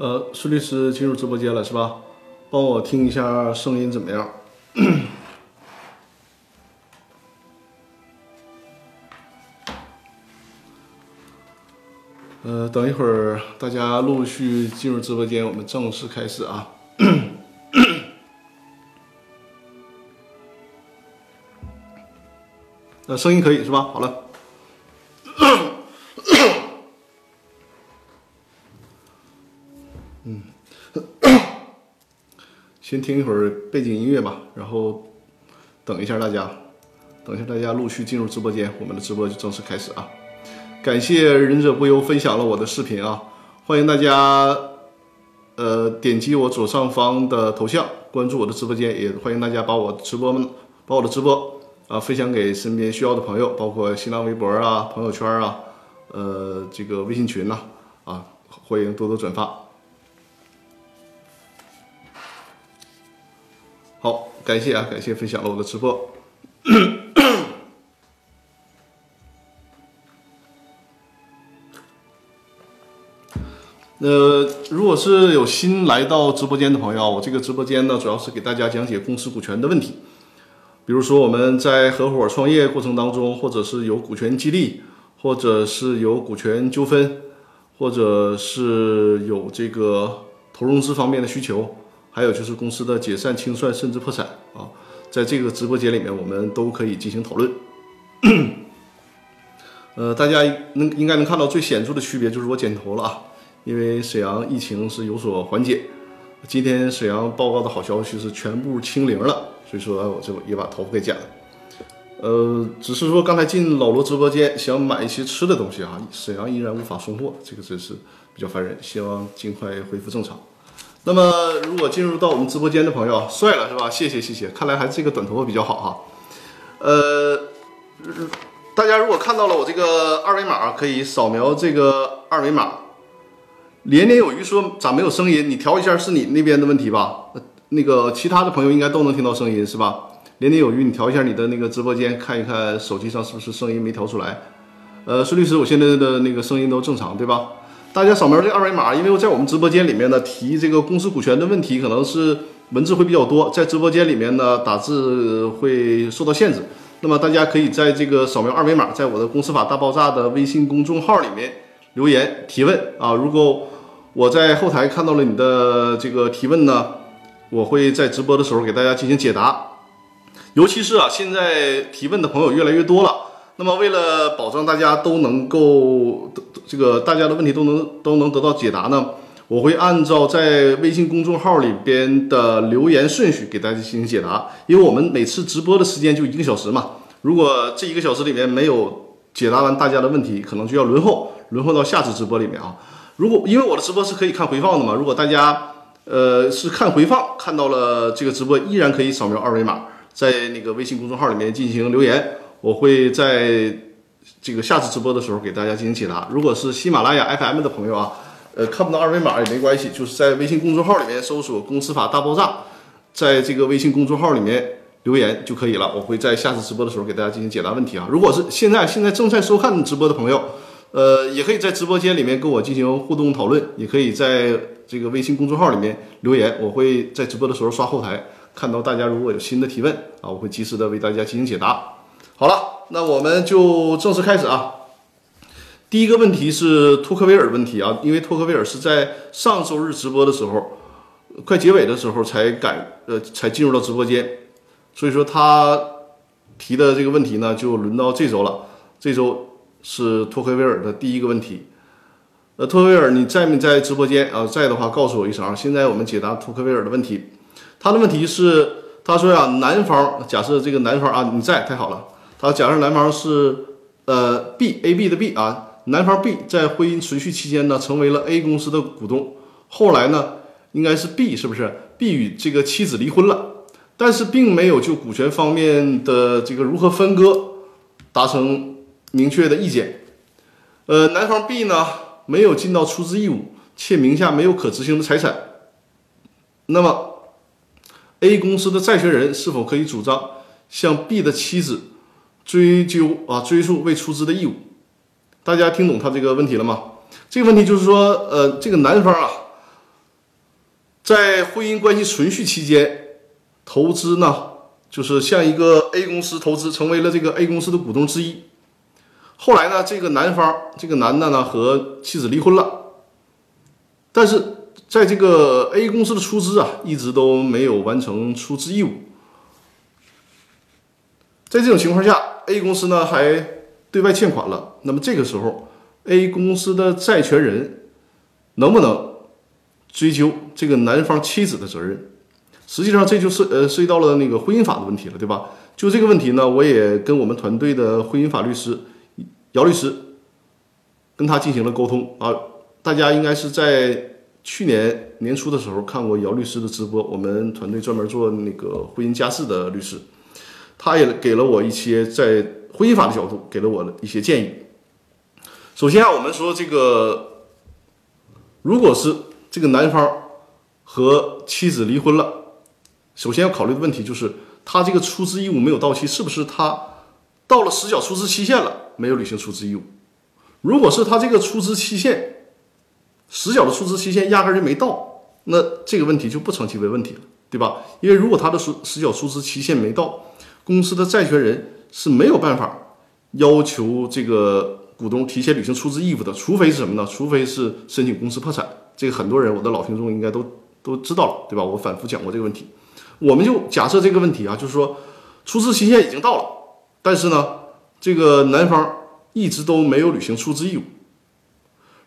呃，苏律师进入直播间了是吧？帮我听一下声音怎么样？呃，等一会儿大家陆续进入直播间，我们正式开始啊。呃，声音可以是吧？好了。先听一会儿背景音乐吧，然后等一下大家，等一下大家陆续进入直播间，我们的直播就正式开始啊！感谢忍者不忧分享了我的视频啊，欢迎大家呃点击我左上方的头像关注我的直播间，也欢迎大家把我直播把我的直播啊分享给身边需要的朋友，包括新浪微博啊、朋友圈啊、呃这个微信群呐啊，欢迎多多转发。感谢啊，感谢分享了我的直播。呃，如果是有新来到直播间的朋友，我这个直播间呢，主要是给大家讲解公司股权的问题。比如说我们在合伙创业过程当中，或者是有股权激励，或者是有股权纠纷，或者是有这个投融资方面的需求。还有就是公司的解散、清算甚至破产，在这个直播间里面，我们都可以进行讨论。呃，大家能应该能看到最显著的区别就是我剪头了啊，因为沈阳疫情是有所缓解。今天沈阳报告的好消息是全部清零了，所以说我就也把头发给剪了。呃，只是说刚才进老罗直播间想买一些吃的东西啊，沈阳依然无法送货，这个真是比较烦人。希望尽快恢复正常。那么，如果进入到我们直播间的朋友，帅了是吧？谢谢谢谢，看来还是这个短头发比较好哈。呃，大家如果看到了我这个二维码，可以扫描这个二维码。年年有余说咋没有声音？你调一下是你那边的问题吧？那个其他的朋友应该都能听到声音是吧？年年有余，你调一下你的那个直播间，看一看手机上是不是声音没调出来。呃，孙律师，我现在的那个声音都正常对吧？大家扫描这二维码，因为在我们直播间里面呢提这个公司股权的问题，可能是文字会比较多，在直播间里面呢打字会受到限制。那么大家可以在这个扫描二维码，在我的公司法大爆炸的微信公众号里面留言提问啊。如果我在后台看到了你的这个提问呢，我会在直播的时候给大家进行解答。尤其是啊，现在提问的朋友越来越多了。那么，为了保证大家都能够这个大家的问题都能都能得到解答呢，我会按照在微信公众号里边的留言顺序给大家进行解答。因为我们每次直播的时间就一个小时嘛，如果这一个小时里面没有解答完大家的问题，可能就要轮候，轮候到下次直播里面啊。如果因为我的直播是可以看回放的嘛，如果大家呃是看回放看到了这个直播，依然可以扫描二维码，在那个微信公众号里面进行留言。我会在这个下次直播的时候给大家进行解答。如果是喜马拉雅 FM 的朋友啊，呃，看不到二维码也没关系，就是在微信公众号里面搜索“公司法大爆炸”，在这个微信公众号里面留言就可以了。我会在下次直播的时候给大家进行解答问题啊。如果是现在现在正在收看直播的朋友，呃，也可以在直播间里面跟我进行互动讨论，也可以在这个微信公众号里面留言。我会在直播的时候刷后台，看到大家如果有新的提问啊，我会及时的为大家进行解答。好了，那我们就正式开始啊。第一个问题是托克维尔问题啊，因为托克维尔是在上周日直播的时候，快结尾的时候才赶呃才进入到直播间，所以说他提的这个问题呢，就轮到这周了。这周是托克维尔的第一个问题。呃，托克维尔，你在没在直播间啊？在的话，告诉我一声啊。现在我们解答托克维尔的问题。他的问题是，他说呀，男方假设这个男方啊，你在，太好了。他假设男方是呃 B A B 的 B 啊，男方 B 在婚姻存续期间呢，成为了 A 公司的股东。后来呢，应该是 B 是不是？B 与这个妻子离婚了，但是并没有就股权方面的这个如何分割达成明确的意见。呃，男方 B 呢没有尽到出资义务，且名下没有可执行的财产。那么 A 公司的债权人是否可以主张向 B 的妻子？追究啊，追溯未出资的义务，大家听懂他这个问题了吗？这个问题就是说，呃，这个男方啊，在婚姻关系存续期间，投资呢，就是向一个 A 公司投资，成为了这个 A 公司的股东之一。后来呢，这个男方，这个男的呢和妻子离婚了，但是在这个 A 公司的出资啊，一直都没有完成出资义务。在这种情况下，A 公司呢还对外欠款了，那么这个时候，A 公司的债权人能不能追究这个男方妻子的责任？实际上，这就是呃涉及到了那个婚姻法的问题了，对吧？就这个问题呢，我也跟我们团队的婚姻法律师。姚律师跟他进行了沟通啊，大家应该是在去年年初的时候看过姚律师的直播。我们团队专门做那个婚姻家事的律师，他也给了我一些在婚姻法的角度给了我的一些建议。首先啊，我们说这个，如果是这个男方和妻子离婚了，首先要考虑的问题就是他这个出资义务没有到期，是不是他到了实缴出资期限了？没有履行出资义务，如果是他这个出资期限实缴的出资期限压根就没到，那这个问题就不成其为问题了，对吧？因为如果他的实实缴出资期限没到，公司的债权人是没有办法要求这个股东提前履行出资义务的，除非是什么呢？除非是申请公司破产。这个很多人，我的老听众应该都都知道了，对吧？我反复讲过这个问题。我们就假设这个问题啊，就是说出资期限已经到了，但是呢？这个男方一直都没有履行出资义务。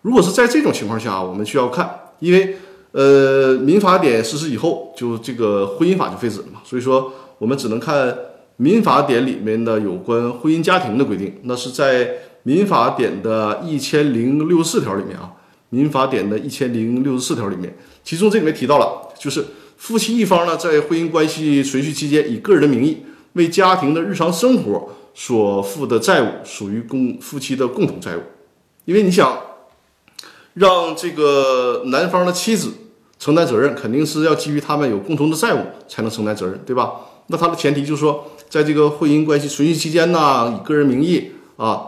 如果是在这种情况下，我们需要看，因为呃，民法典实施以后，就这个婚姻法就废止了嘛，所以说我们只能看民法典里面的有关婚姻家庭的规定。那是在民法典的一千零六十四条里面啊，民法典的一千零六十四条里面，其中这里面提到了，就是夫妻一方呢，在婚姻关系存续期间，以个人的名义为家庭的日常生活。所负的债务属于共夫妻的共同债务，因为你想让这个男方的妻子承担责任，肯定是要基于他们有共同的债务才能承担责任，对吧？那他的前提就是说，在这个婚姻关系存续期间呢，以个人名义啊，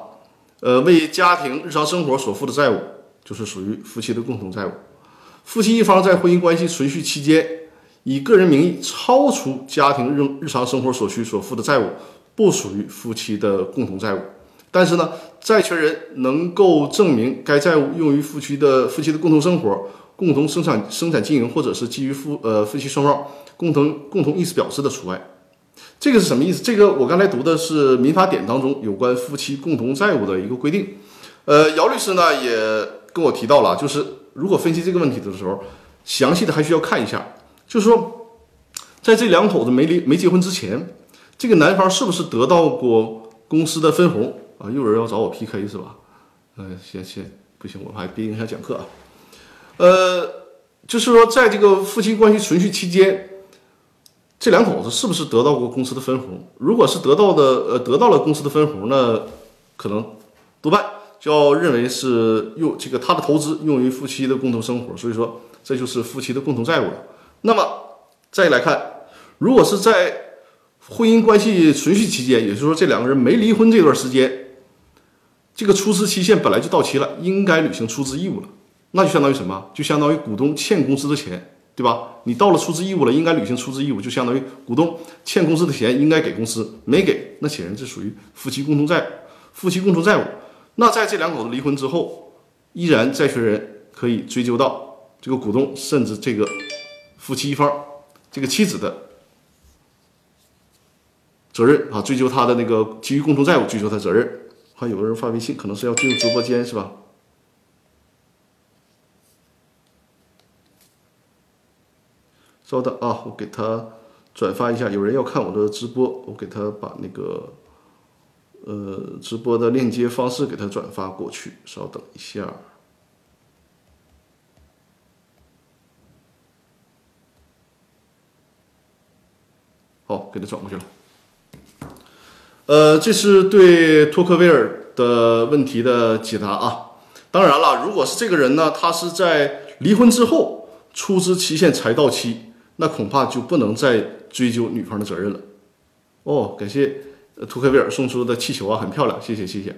呃，为家庭日常生活所负的债务，就是属于夫妻的共同债务。夫妻一方在婚姻关系存续期间，以个人名义超出家庭日日常生活所需所负的债务。不属于夫妻的共同债务，但是呢，债权人能够证明该债务用于夫妻的夫妻的共同生活、共同生产生产经营，或者是基于夫呃夫妻双方共同共同意思表示的除外。这个是什么意思？这个我刚才读的是民法典当中有关夫妻共同债务的一个规定。呃，姚律师呢也跟我提到了，就是如果分析这个问题的时候，详细的还需要看一下，就是说在这两口子没离没结婚之前。这个男方是不是得到过公司的分红啊？又有人要找我 PK 是吧？嗯，先先不行，我还别影响讲课啊。呃，就是说，在这个夫妻关系存续期间，这两口子是不是得到过公司的分红？如果是得到的，呃，得到了公司的分红，那可能多半就要认为是用这个他的投资用于夫妻的共同生活，所以说这就是夫妻的共同债务了。那么再来看，如果是在婚姻关系存续期间，也就是说这两个人没离婚这段时间，这个出资期限本来就到期了，应该履行出资义务了。那就相当于什么？就相当于股东欠公司的钱，对吧？你到了出资义务了，应该履行出资义务，就相当于股东欠公司的钱应该给公司，没给，那显然这属于夫妻共同债务，夫妻共同债务。那在这两口子离婚之后，依然债权人可以追究到这个股东，甚至这个夫妻一方，这个妻子的。责任啊，追究他的那个基于共同债务追究他责任。看有个人发微信，可能是要进入直播间是吧？稍等啊，我给他转发一下。有人要看我的直播，我给他把那个呃直播的链接方式给他转发过去。稍等一下，好，给他转过去了。呃，这是对托克维尔的问题的解答啊。当然了，如果是这个人呢，他是在离婚之后出资期限才到期，那恐怕就不能再追究女方的责任了。哦，感谢托克维尔送出的气球啊，很漂亮，谢谢谢谢。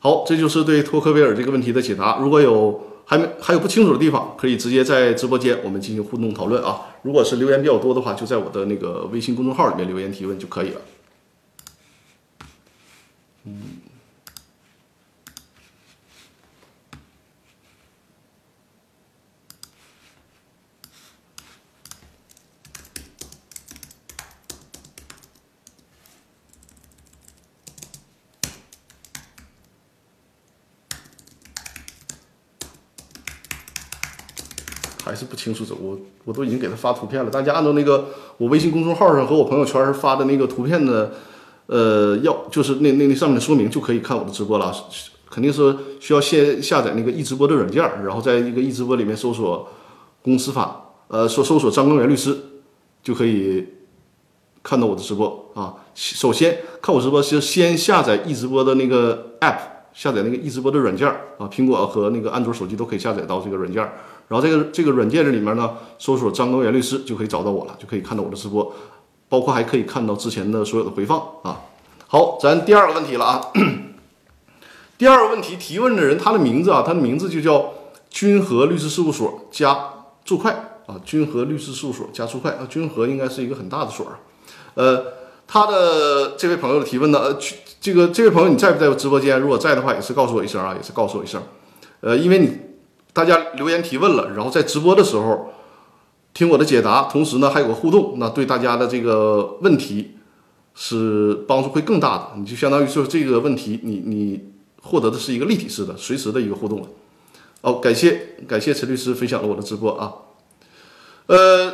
好，这就是对托克维尔这个问题的解答。如果有还没还有不清楚的地方，可以直接在直播间我们进行互动讨论啊。如果是留言比较多的话，就在我的那个微信公众号里面留言提问就可以了。嗯。还是不清楚，我我都已经给他发图片了。大家按照那个我微信公众号上和我朋友圈发的那个图片的，呃，要就是那那那上面的说明就可以看我的直播了。肯定是需要先下载那个易直播的软件，然后在一个易直播里面搜索公司法，呃，搜搜索张根源律师，就可以看到我的直播啊。首先看我直播是先下载易直播的那个 app，下载那个易直播的软件啊，苹果和那个安卓手机都可以下载到这个软件。然后这个这个软件这里面呢，搜索张高原律师就可以找到我了，就可以看到我的直播，包括还可以看到之前的所有的回放啊。好，咱第二个问题了啊。第二个问题提问的人他的名字啊，他的名字就叫君和律师事务所加注会啊，君和律师事务所加注会啊，君和应该是一个很大的所啊。呃，他的这位朋友的提问呢，呃，这个这位朋友你在不在直播间？如果在的话，也是告诉我一声啊，也是告诉我一声。呃，因为你。大家留言提问了，然后在直播的时候听我的解答，同时呢还有个互动，那对大家的这个问题是帮助会更大的。你就相当于说这个问题，你你获得的是一个立体式的、随时的一个互动了。哦，感谢感谢陈律师分享了我的直播啊。呃，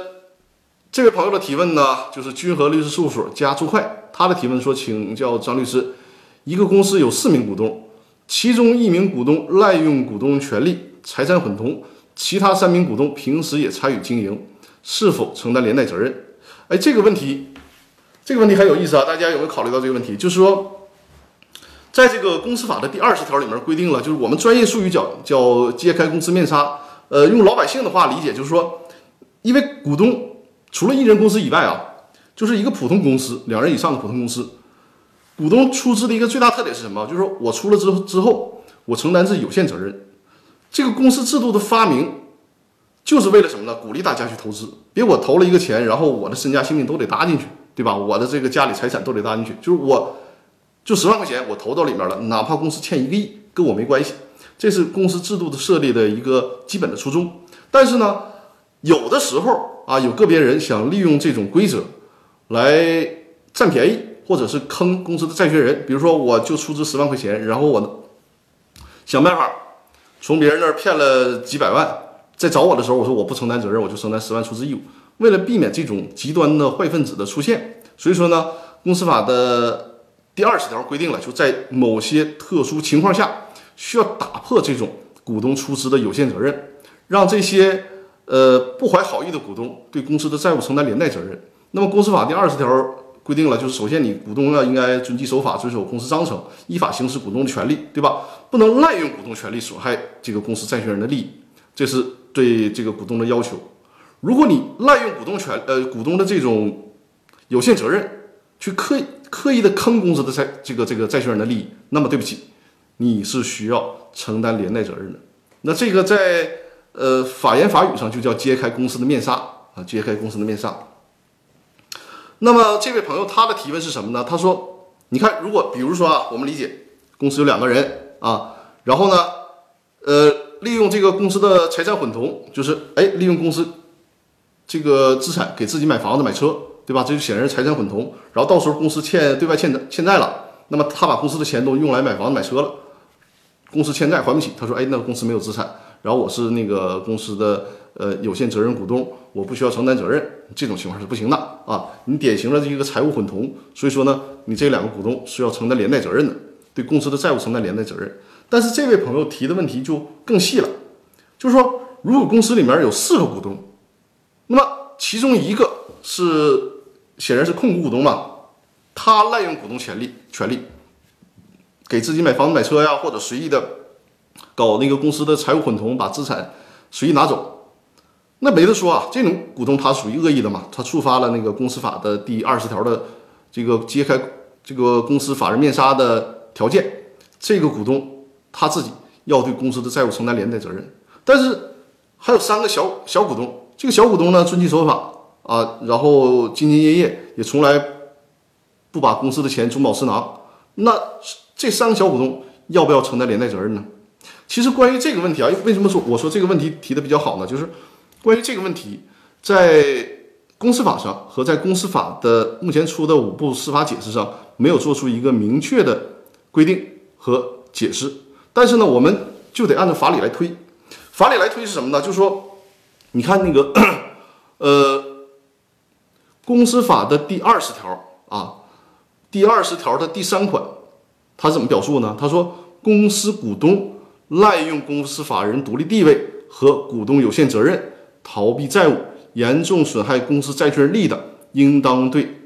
这位朋友的提问呢，就是君和律师事务所加朱快，他的提问说，请教张律师，一个公司有四名股东，其中一名股东滥用股东权利。财产混同，其他三名股东平时也参与经营，是否承担连带责任？哎，这个问题，这个问题很有意思啊！大家有没有考虑到这个问题？就是说，在这个公司法的第二十条里面规定了，就是我们专业术语叫叫揭开公司面纱。呃，用老百姓的话理解，就是说，因为股东除了一人公司以外啊，就是一个普通公司，两人以上的普通公司，股东出资的一个最大特点是什么？就是说我出了之之后，我承担是有限责任。这个公司制度的发明，就是为了什么呢？鼓励大家去投资，别我投了一个钱，然后我的身家性命都得搭进去，对吧？我的这个家里财产都得搭进去，就是我，就十万块钱我投到里面了，哪怕公司欠一个亿，跟我没关系。这是公司制度的设立的一个基本的初衷。但是呢，有的时候啊，有个别人想利用这种规则来占便宜，或者是坑公司的债权人。比如说，我就出资十万块钱，然后我想办法。从别人那儿骗了几百万，在找我的时候，我说我不承担责任，我就承担十万出资义务。为了避免这种极端的坏分子的出现，所以说呢，公司法的第二十条规定了，就在某些特殊情况下，需要打破这种股东出资的有限责任，让这些呃不怀好意的股东对公司的债务承担连带责任。那么，公司法第二十条。规定了，就是首先你股东要应该遵纪守法，遵守公司章程，依法行使股东的权利，对吧？不能滥用股东权利损害这个公司债权人的利益，这是对这个股东的要求。如果你滥用股东权，呃，股东的这种有限责任，去刻意刻意的坑公司的债这个这个债权人的利益，那么对不起，你是需要承担连带责任的。那这个在呃法言法语上就叫揭开公司的面纱啊，揭开公司的面纱。那么这位朋友他的提问是什么呢？他说：“你看，如果比如说啊，我们理解公司有两个人啊，然后呢，呃，利用这个公司的财产混同，就是哎，利用公司这个资产给自己买房子、买车，对吧？这就显然是财产混同。然后到时候公司欠对外欠债欠债了，那么他把公司的钱都用来买房子、买车了，公司欠债还不起。他说：哎，那公司没有资产，然后我是那个公司的呃有限责任股东。”我不需要承担责任，这种情况是不行的啊！你典型的这个财务混同，所以说呢，你这两个股东是要承担连带责任的，对公司的债务承担连带责任。但是这位朋友提的问题就更细了，就是说，如果公司里面有四个股东，那么其中一个是显然是控股股东嘛，他滥用股东权利权利，给自己买房子买车呀，或者随意的搞那个公司的财务混同，把资产随意拿走。那没得说啊，这种股东他属于恶意的嘛，他触发了那个公司法的第二十条的这个揭开这个公司法人面纱的条件，这个股东他自己要对公司的债务承担连带责任。但是还有三个小小股东，这个小股东呢遵纪守法啊，然后兢兢业业，也从来不把公司的钱中饱私囊。那这三个小股东要不要承担连带责任呢？其实关于这个问题啊，为什么说我说这个问题提的比较好呢？就是关于这个问题，在公司法上和在公司法的目前出的五部司法解释上，没有做出一个明确的规定和解释。但是呢，我们就得按照法理来推。法理来推是什么呢？就是说，你看那个呃，公司法的第二十条啊，第二十条的第三款，它怎么表述呢？他说，公司股东滥用公司法人独立地位和股东有限责任，逃避债务，严重损害公司债权人利益的，应当对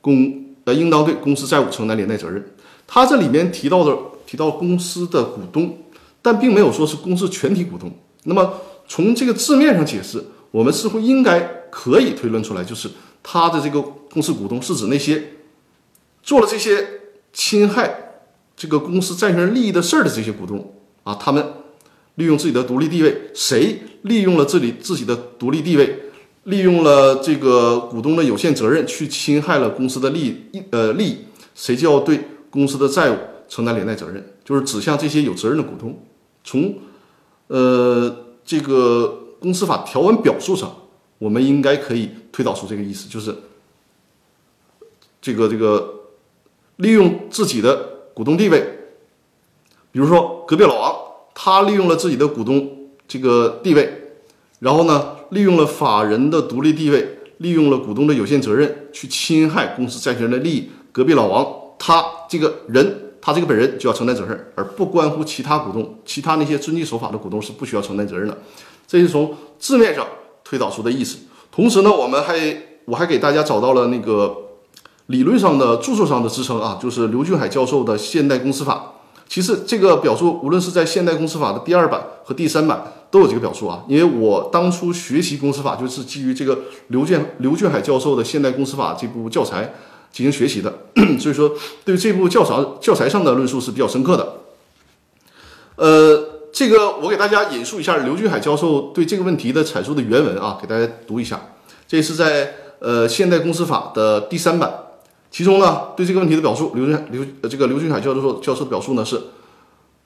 公呃应当对公司债务承担连带责任。他这里面提到的提到公司的股东，但并没有说是公司全体股东。那么从这个字面上解释，我们似乎应该可以推论出来，就是他的这个公司股东是指那些做了这些侵害这个公司债权人利益的事儿的这些股东啊，他们利用自己的独立地位，谁利用了自己自己的独立地位，利用了这个股东的有限责任去侵害了公司的利益，呃利益，谁就要对公司的债务承担连带责任，就是指向这些有责任的股东。从呃，这个公司法条文表述上，我们应该可以推导出这个意思，就是这个这个利用自己的股东地位，比如说隔壁老王，他利用了自己的股东这个地位，然后呢，利用了法人的独立地位，利用了股东的有限责任去侵害公司债权人的利益。隔壁老王他这个人。他这个本人就要承担责任，而不关乎其他股东，其他那些遵纪守法的股东是不需要承担责任的。这是从字面上推导出的意思。同时呢，我们还我还给大家找到了那个理论上的著作上的支撑啊，就是刘俊海教授的《现代公司法》。其实这个表述无论是在《现代公司法》的第二版和第三版都有这个表述啊。因为我当初学习公司法就是基于这个刘建刘俊海教授的《现代公司法》这部教材。进行学习的，所以说对这部教材教材上的论述是比较深刻的。呃，这个我给大家引述一下刘俊海教授对这个问题的阐述的原文啊，给大家读一下。这是在呃《现代公司法》的第三版，其中呢对这个问题的表述，刘俊刘这个刘俊海教授教授的表述呢是：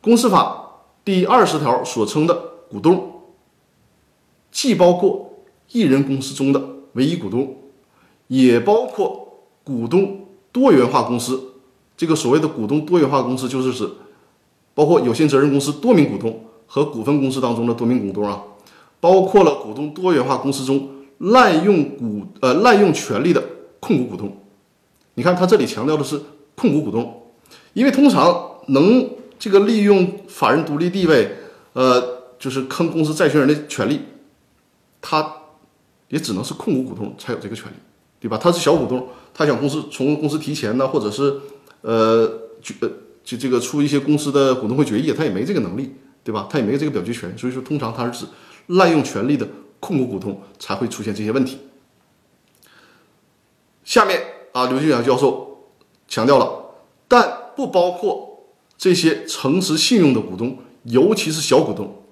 公司法第二十条所称的股东，既包括一人公司中的唯一股东，也包括。股东多元化公司，这个所谓的股东多元化公司，就是指包括有限责任公司多名股东和股份公司当中的多名股东啊，包括了股东多元化公司中滥用股呃滥用权利的控股股东。你看他这里强调的是控股股东，因为通常能这个利用法人独立地位，呃，就是坑公司债权人的权利，他也只能是控股股东才有这个权利。对吧？他是小股东，他想公司从公司提钱呢，或者是呃，就呃就这个出一些公司的股东会决议，他也没这个能力，对吧？他也没有这个表决权，所以说通常他是指滥用权力的控股股东才会出现这些问题。下面啊，刘俊阳教授强调了，但不包括这些诚实信用的股东，尤其是小股东。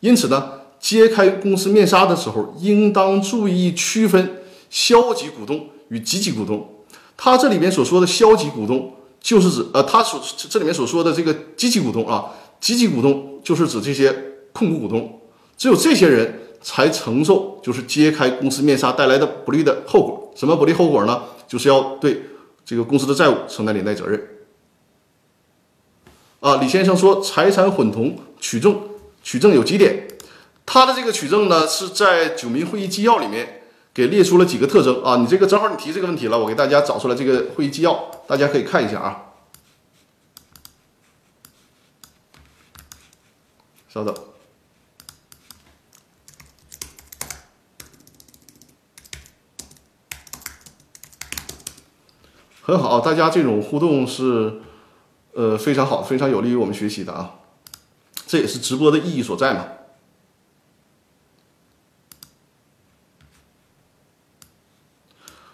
因此呢，揭开公司面纱的时候，应当注意区分。消极股东与积极股东，他这里面所说的消极股东，就是指呃，他所这里面所说的这个积极股东啊，积极股东就是指这些控股股东，只有这些人才承受就是揭开公司面纱带来的不利的后果。什么不利后果呢？就是要对这个公司的债务承担连带责任。啊，李先生说财产混同取证，取证有几点，他的这个取证呢是在九民会议纪要里面。给列出了几个特征啊！你这个正好你提这个问题了，我给大家找出来这个会议纪要，大家可以看一下啊。稍等，很好，大家这种互动是呃非常好，非常有利于我们学习的啊。这也是直播的意义所在嘛。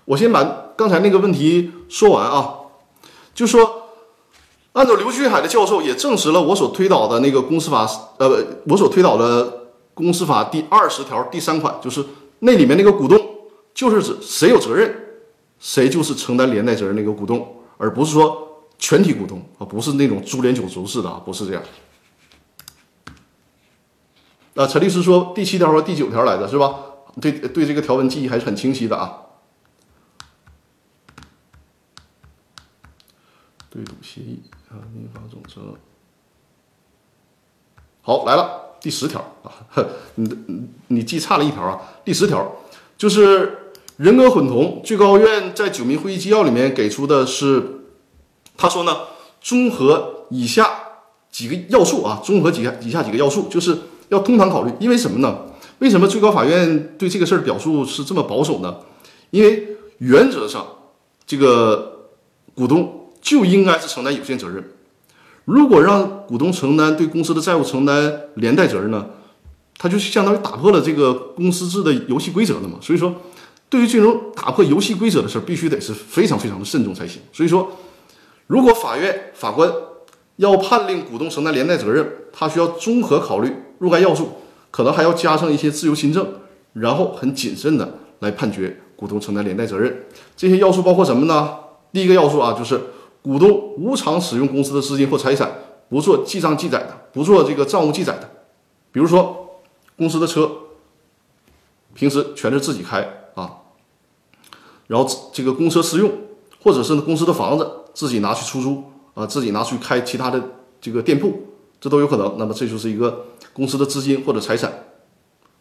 我先把刚才那个问题说完啊，就说，按照刘俊海的教授也证实了我所推导的那个公司法，呃，我所推导的公司法第二十条第三款，就是那里面那个股东，就是指谁有责任，谁就是承担连带责任那个股东，而不是说全体股东啊，不是那种株连九族式的啊，不是这样。啊，陈律师说第七条和第九条来的是吧？对对，这个条文记忆还是很清晰的啊。对赌协议啊，民法总则。好，来了第十条啊，你你你记差了一条啊。第十条就是人格混同，最高院在九民会议纪要里面给出的是，他说呢，综合以下几个要素啊，综合几下以下几个要素，就是要通常考虑。因为什么呢？为什么最高法院对这个事儿表述是这么保守呢？因为原则上，这个股东。就应该是承担有限责任。如果让股东承担对公司的债务承担连带责任呢，他就相当于打破了这个公司制的游戏规则了嘛。所以说，对于这种打破游戏规则的事儿，必须得是非常非常的慎重才行。所以说，如果法院法官要判令股东承担连带责任，他需要综合考虑若干要素，可能还要加上一些自由新政，然后很谨慎的来判决股东承担连带责任。这些要素包括什么呢？第一个要素啊，就是。股东无偿使用公司的资金或财产，不做记账记载的，不做这个账务记载的，比如说公司的车，平时全是自己开，然后这个公车私用，或者是公司的房子自己拿去出租啊，自己拿去开其他的这个店铺，这都有可能。那么这就是一个公司的资金或者财产。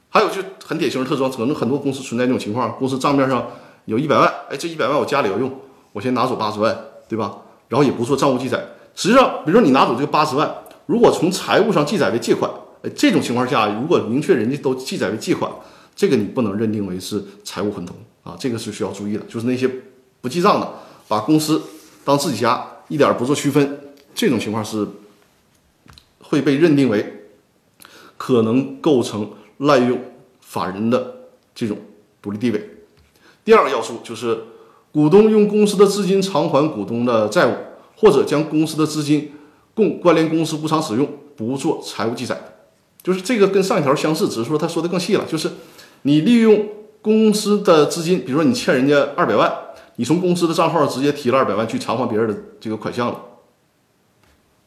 还有就很典型的特征，可能很多公司存在这种情况：公司账面上有一百万，哎，这一百万我家里要用，我先拿走八十万，对吧？然后也不做账务记载，实际上，比如说你拿走这个八十万，如果从财务上记载为借款，哎，这种情况下，如果明确人家都记载为借款，这个你不能认定为是财务混同啊，这个是需要注意的。就是那些不记账的，把公司当自己家，一点不做区分，这种情况是会被认定为可能构成滥用法人的这种独立地位。第二个要素就是。股东用公司的资金偿还股东的债务，或者将公司的资金供关联公司无偿使用，不做财务记载，就是这个跟上一条相似，只是说他说的更细了。就是你利用公司的资金，比如说你欠人家二百万，你从公司的账号直接提了二百万去偿还别人的这个款项了，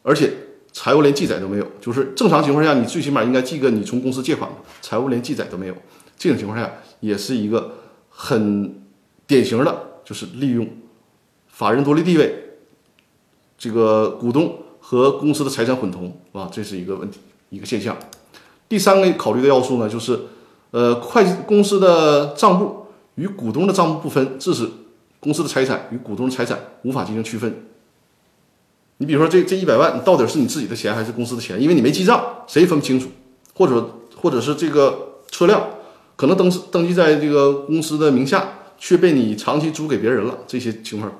而且财务连记载都没有。就是正常情况下，你最起码应该记个你从公司借款财务连记载都没有。这种情况下也是一个很典型的。就是利用法人独立地位，这个股东和公司的财产混同啊，这是一个问题，一个现象。第三个考虑的要素呢，就是呃，会计公司的账簿与股东的账簿不分，致使公司的财产与股东的财产无法进行区分。你比如说，这这一百万，你到底是你自己的钱还是公司的钱？因为你没记账，谁也分不清楚。或者或者是这个车辆可能登登记在这个公司的名下。却被你长期租给别人了，这些情况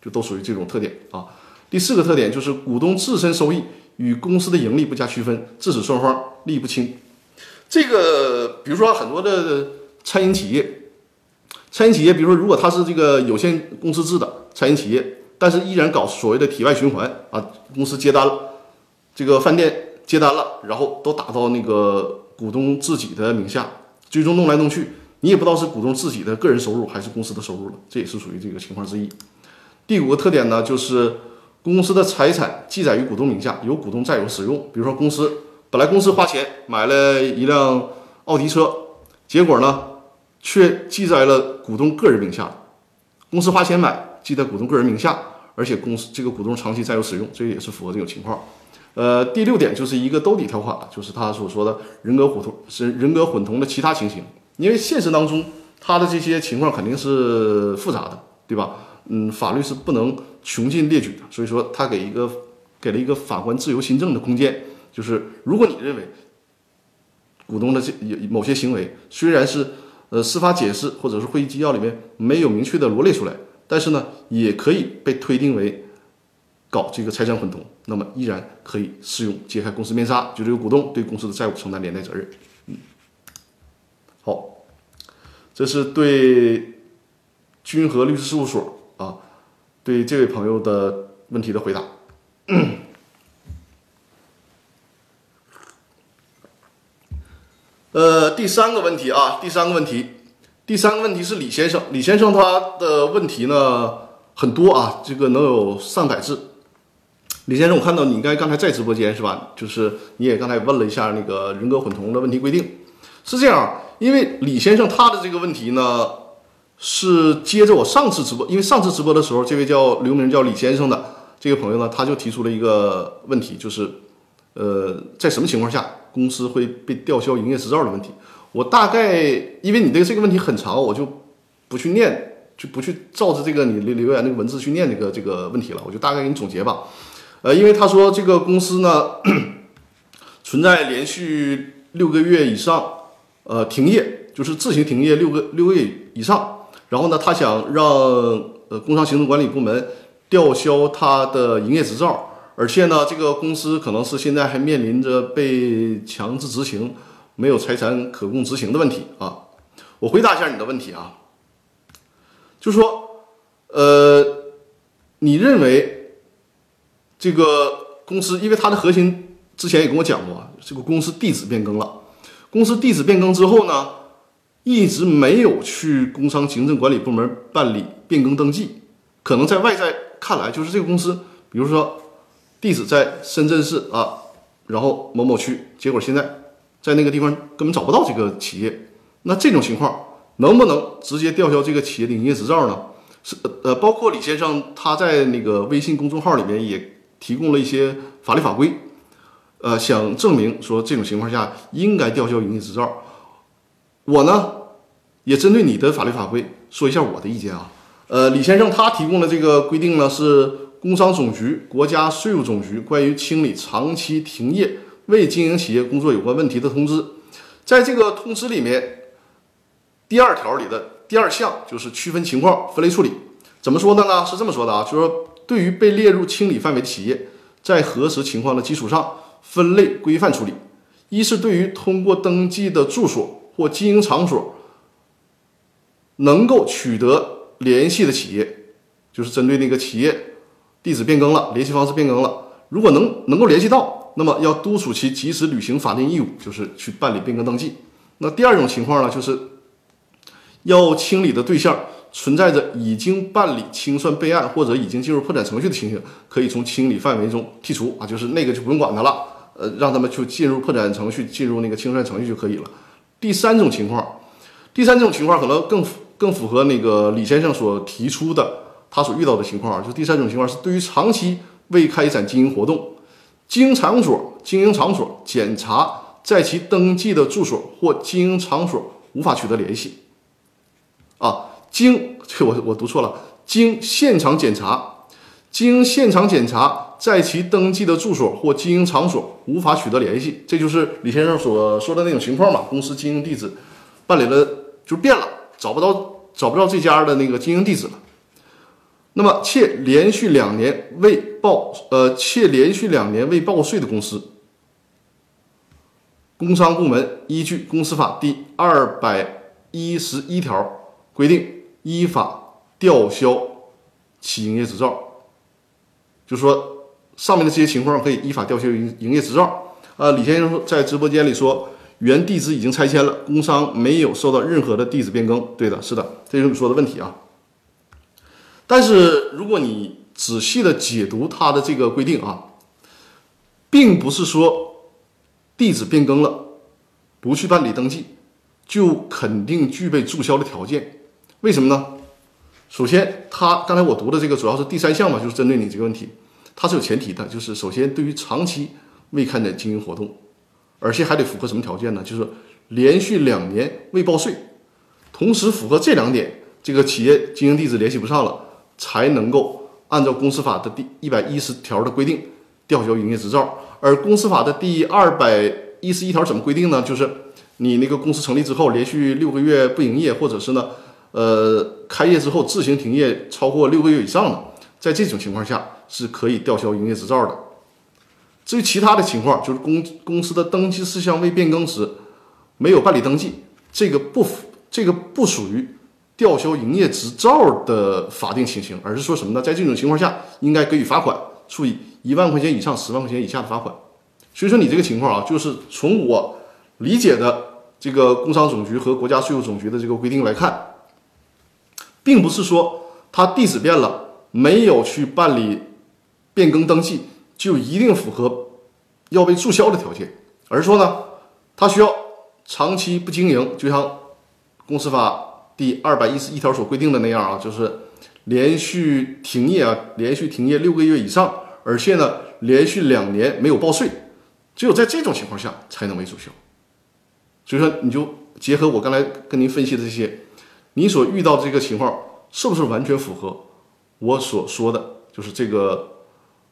就都属于这种特点啊。第四个特点就是股东自身收益与公司的盈利不加区分，致使双方利益不清。这个比如说很多的餐饮企业，餐饮企业，比如说如果它是这个有限公司制的餐饮企业，但是依然搞所谓的体外循环啊，公司接单了，这个饭店接单了，然后都打到那个股东自己的名下，最终弄来弄去。你也不知道是股东自己的个人收入还是公司的收入了，这也是属于这个情况之一。第五个特点呢，就是公司的财产记载于股东名下，由股东占有使用。比如说，公司本来公司花钱买了一辆奥迪车，结果呢却记在了股东个人名下。公司花钱买，记在股东个人名下，而且公司这个股东长期占有使用，这也是符合这种情况。呃，第六点就是一个兜底条款，就是他所说的人格混同是人格混同的其他情形。因为现实当中，他的这些情况肯定是复杂的，对吧？嗯，法律是不能穷尽列举的，所以说他给一个给了一个法官自由新政的空间，就是如果你认为股东的这某些行为虽然是呃司法解释或者是会议纪要里面没有明确的罗列出来，但是呢也可以被推定为搞这个财产混同，那么依然可以适用揭开公司面纱，就这个股东对公司的债务承担连带责任。嗯好，这是对君和律师事务所啊，对这位朋友的问题的回答。呃，第三个问题啊，第三个问题，第三个问题是李先生，李先生他的问题呢很多啊，这个能有上百字。李先生，我看到你应该刚才在直播间是吧？就是你也刚才问了一下那个人格混同的问题规定，是这样，因为李先生他的这个问题呢是接着我上次直播，因为上次直播的时候，这位叫刘名叫李先生的这个朋友呢，他就提出了一个问题，就是呃，在什么情况下公司会被吊销营业执照的问题。我大概因为你的这个问题很长，我就不去念，就不去照着这个你留留言那个文字去念这个这个问题了，我就大概给你总结吧。呃，因为他说这个公司呢 存在连续六个月以上呃停业，就是自行停业六个六个月以上，然后呢，他想让呃工商行政管理部门吊销他的营业执照，而且呢，这个公司可能是现在还面临着被强制执行、没有财产可供执行的问题啊。我回答一下你的问题啊，就说呃，你认为？这个公司，因为它的核心之前也跟我讲过，这个公司地址变更了。公司地址变更之后呢，一直没有去工商行政管理部门办理变更登记。可能在外在看来，就是这个公司，比如说地址在深圳市啊，然后某某区，结果现在在那个地方根本找不到这个企业。那这种情况能不能直接吊销这个企业的营业执照呢？是呃，包括李先生他在那个微信公众号里面也。提供了一些法律法规，呃，想证明说这种情况下应该吊销营业执照。我呢也针对你的法律法规说一下我的意见啊。呃，李先生他提供的这个规定呢是工商总局、国家税务总局关于清理长期停业未经营企业工作有关问题的通知。在这个通知里面，第二条里的第二项就是区分情况分类处理。怎么说的呢？是这么说的啊，就是说。对于被列入清理范围的企业，在核实情况的基础上分类规范处理。一是对于通过登记的住所或经营场所能够取得联系的企业，就是针对那个企业地址变更了，联系方式变更了，如果能能够联系到，那么要督促其及时履行法定义务，就是去办理变更登记。那第二种情况呢，就是要清理的对象。存在着已经办理清算备案或者已经进入破产程序的情形，可以从清理范围中剔除啊，就是那个就不用管它了，呃，让他们去进入破产程序，进入那个清算程序就可以了。第三种情况，第三种情况可能更更符合那个李先生所提出的他所遇到的情况啊，就第三种情况是对于长期未开展经营活动，经营场所经营场所检查在其登记的住所或经营场所无法取得联系，啊。经 这我我读错了，经现场检查，经现场检查，在其登记的住所或经营场所无法取得联系，这就是李先生所说的那种情况嘛？公司经营地址办理了就变了，找不到找不到这家的那个经营地址了。那么且连续两年未报呃且连续两年未报税的公司，工商部门依据公司法第二百一十一条规定。依法吊销其营业执照，就说上面的这些情况可以依法吊销营营业执照。啊，李先生在直播间里说，原地址已经拆迁了，工商没有受到任何的地址变更。对的，是的，这就是你说的问题啊。但是如果你仔细的解读它的这个规定啊，并不是说地址变更了，不去办理登记，就肯定具备注销的条件。为什么呢？首先，他刚才我读的这个主要是第三项嘛，就是针对你这个问题，它是有前提的，就是首先对于长期未开展经营活动，而且还得符合什么条件呢？就是连续两年未报税，同时符合这两点，这个企业经营地址联系不上了，才能够按照公司法的第一百一十条的规定吊销营业执照。而公司法的第二百一十一条怎么规定呢？就是你那个公司成立之后连续六个月不营业，或者是呢？呃，开业之后自行停业超过六个月以上的，在这种情况下是可以吊销营业执照的。至于其他的情况，就是公公司的登记事项未变更时没有办理登记，这个不符，这个不属于吊销营业执照的法定情形，而是说什么呢？在这种情况下，应该给予罚款，处以一万块钱以上十万块钱以下的罚款。所以说你这个情况啊，就是从我理解的这个工商总局和国家税务总局的这个规定来看，并不是说他地址变了，没有去办理变更登记，就一定符合要被注销的条件，而是说呢，他需要长期不经营，就像公司法第二百一十一条所规定的那样啊，就是连续停业啊，连续停业六个月以上，而且呢，连续两年没有报税，只有在这种情况下才能为注销。所以说，你就结合我刚才跟您分析的这些，你所遇到这个情况，是不是完全符合我所说的，就是这个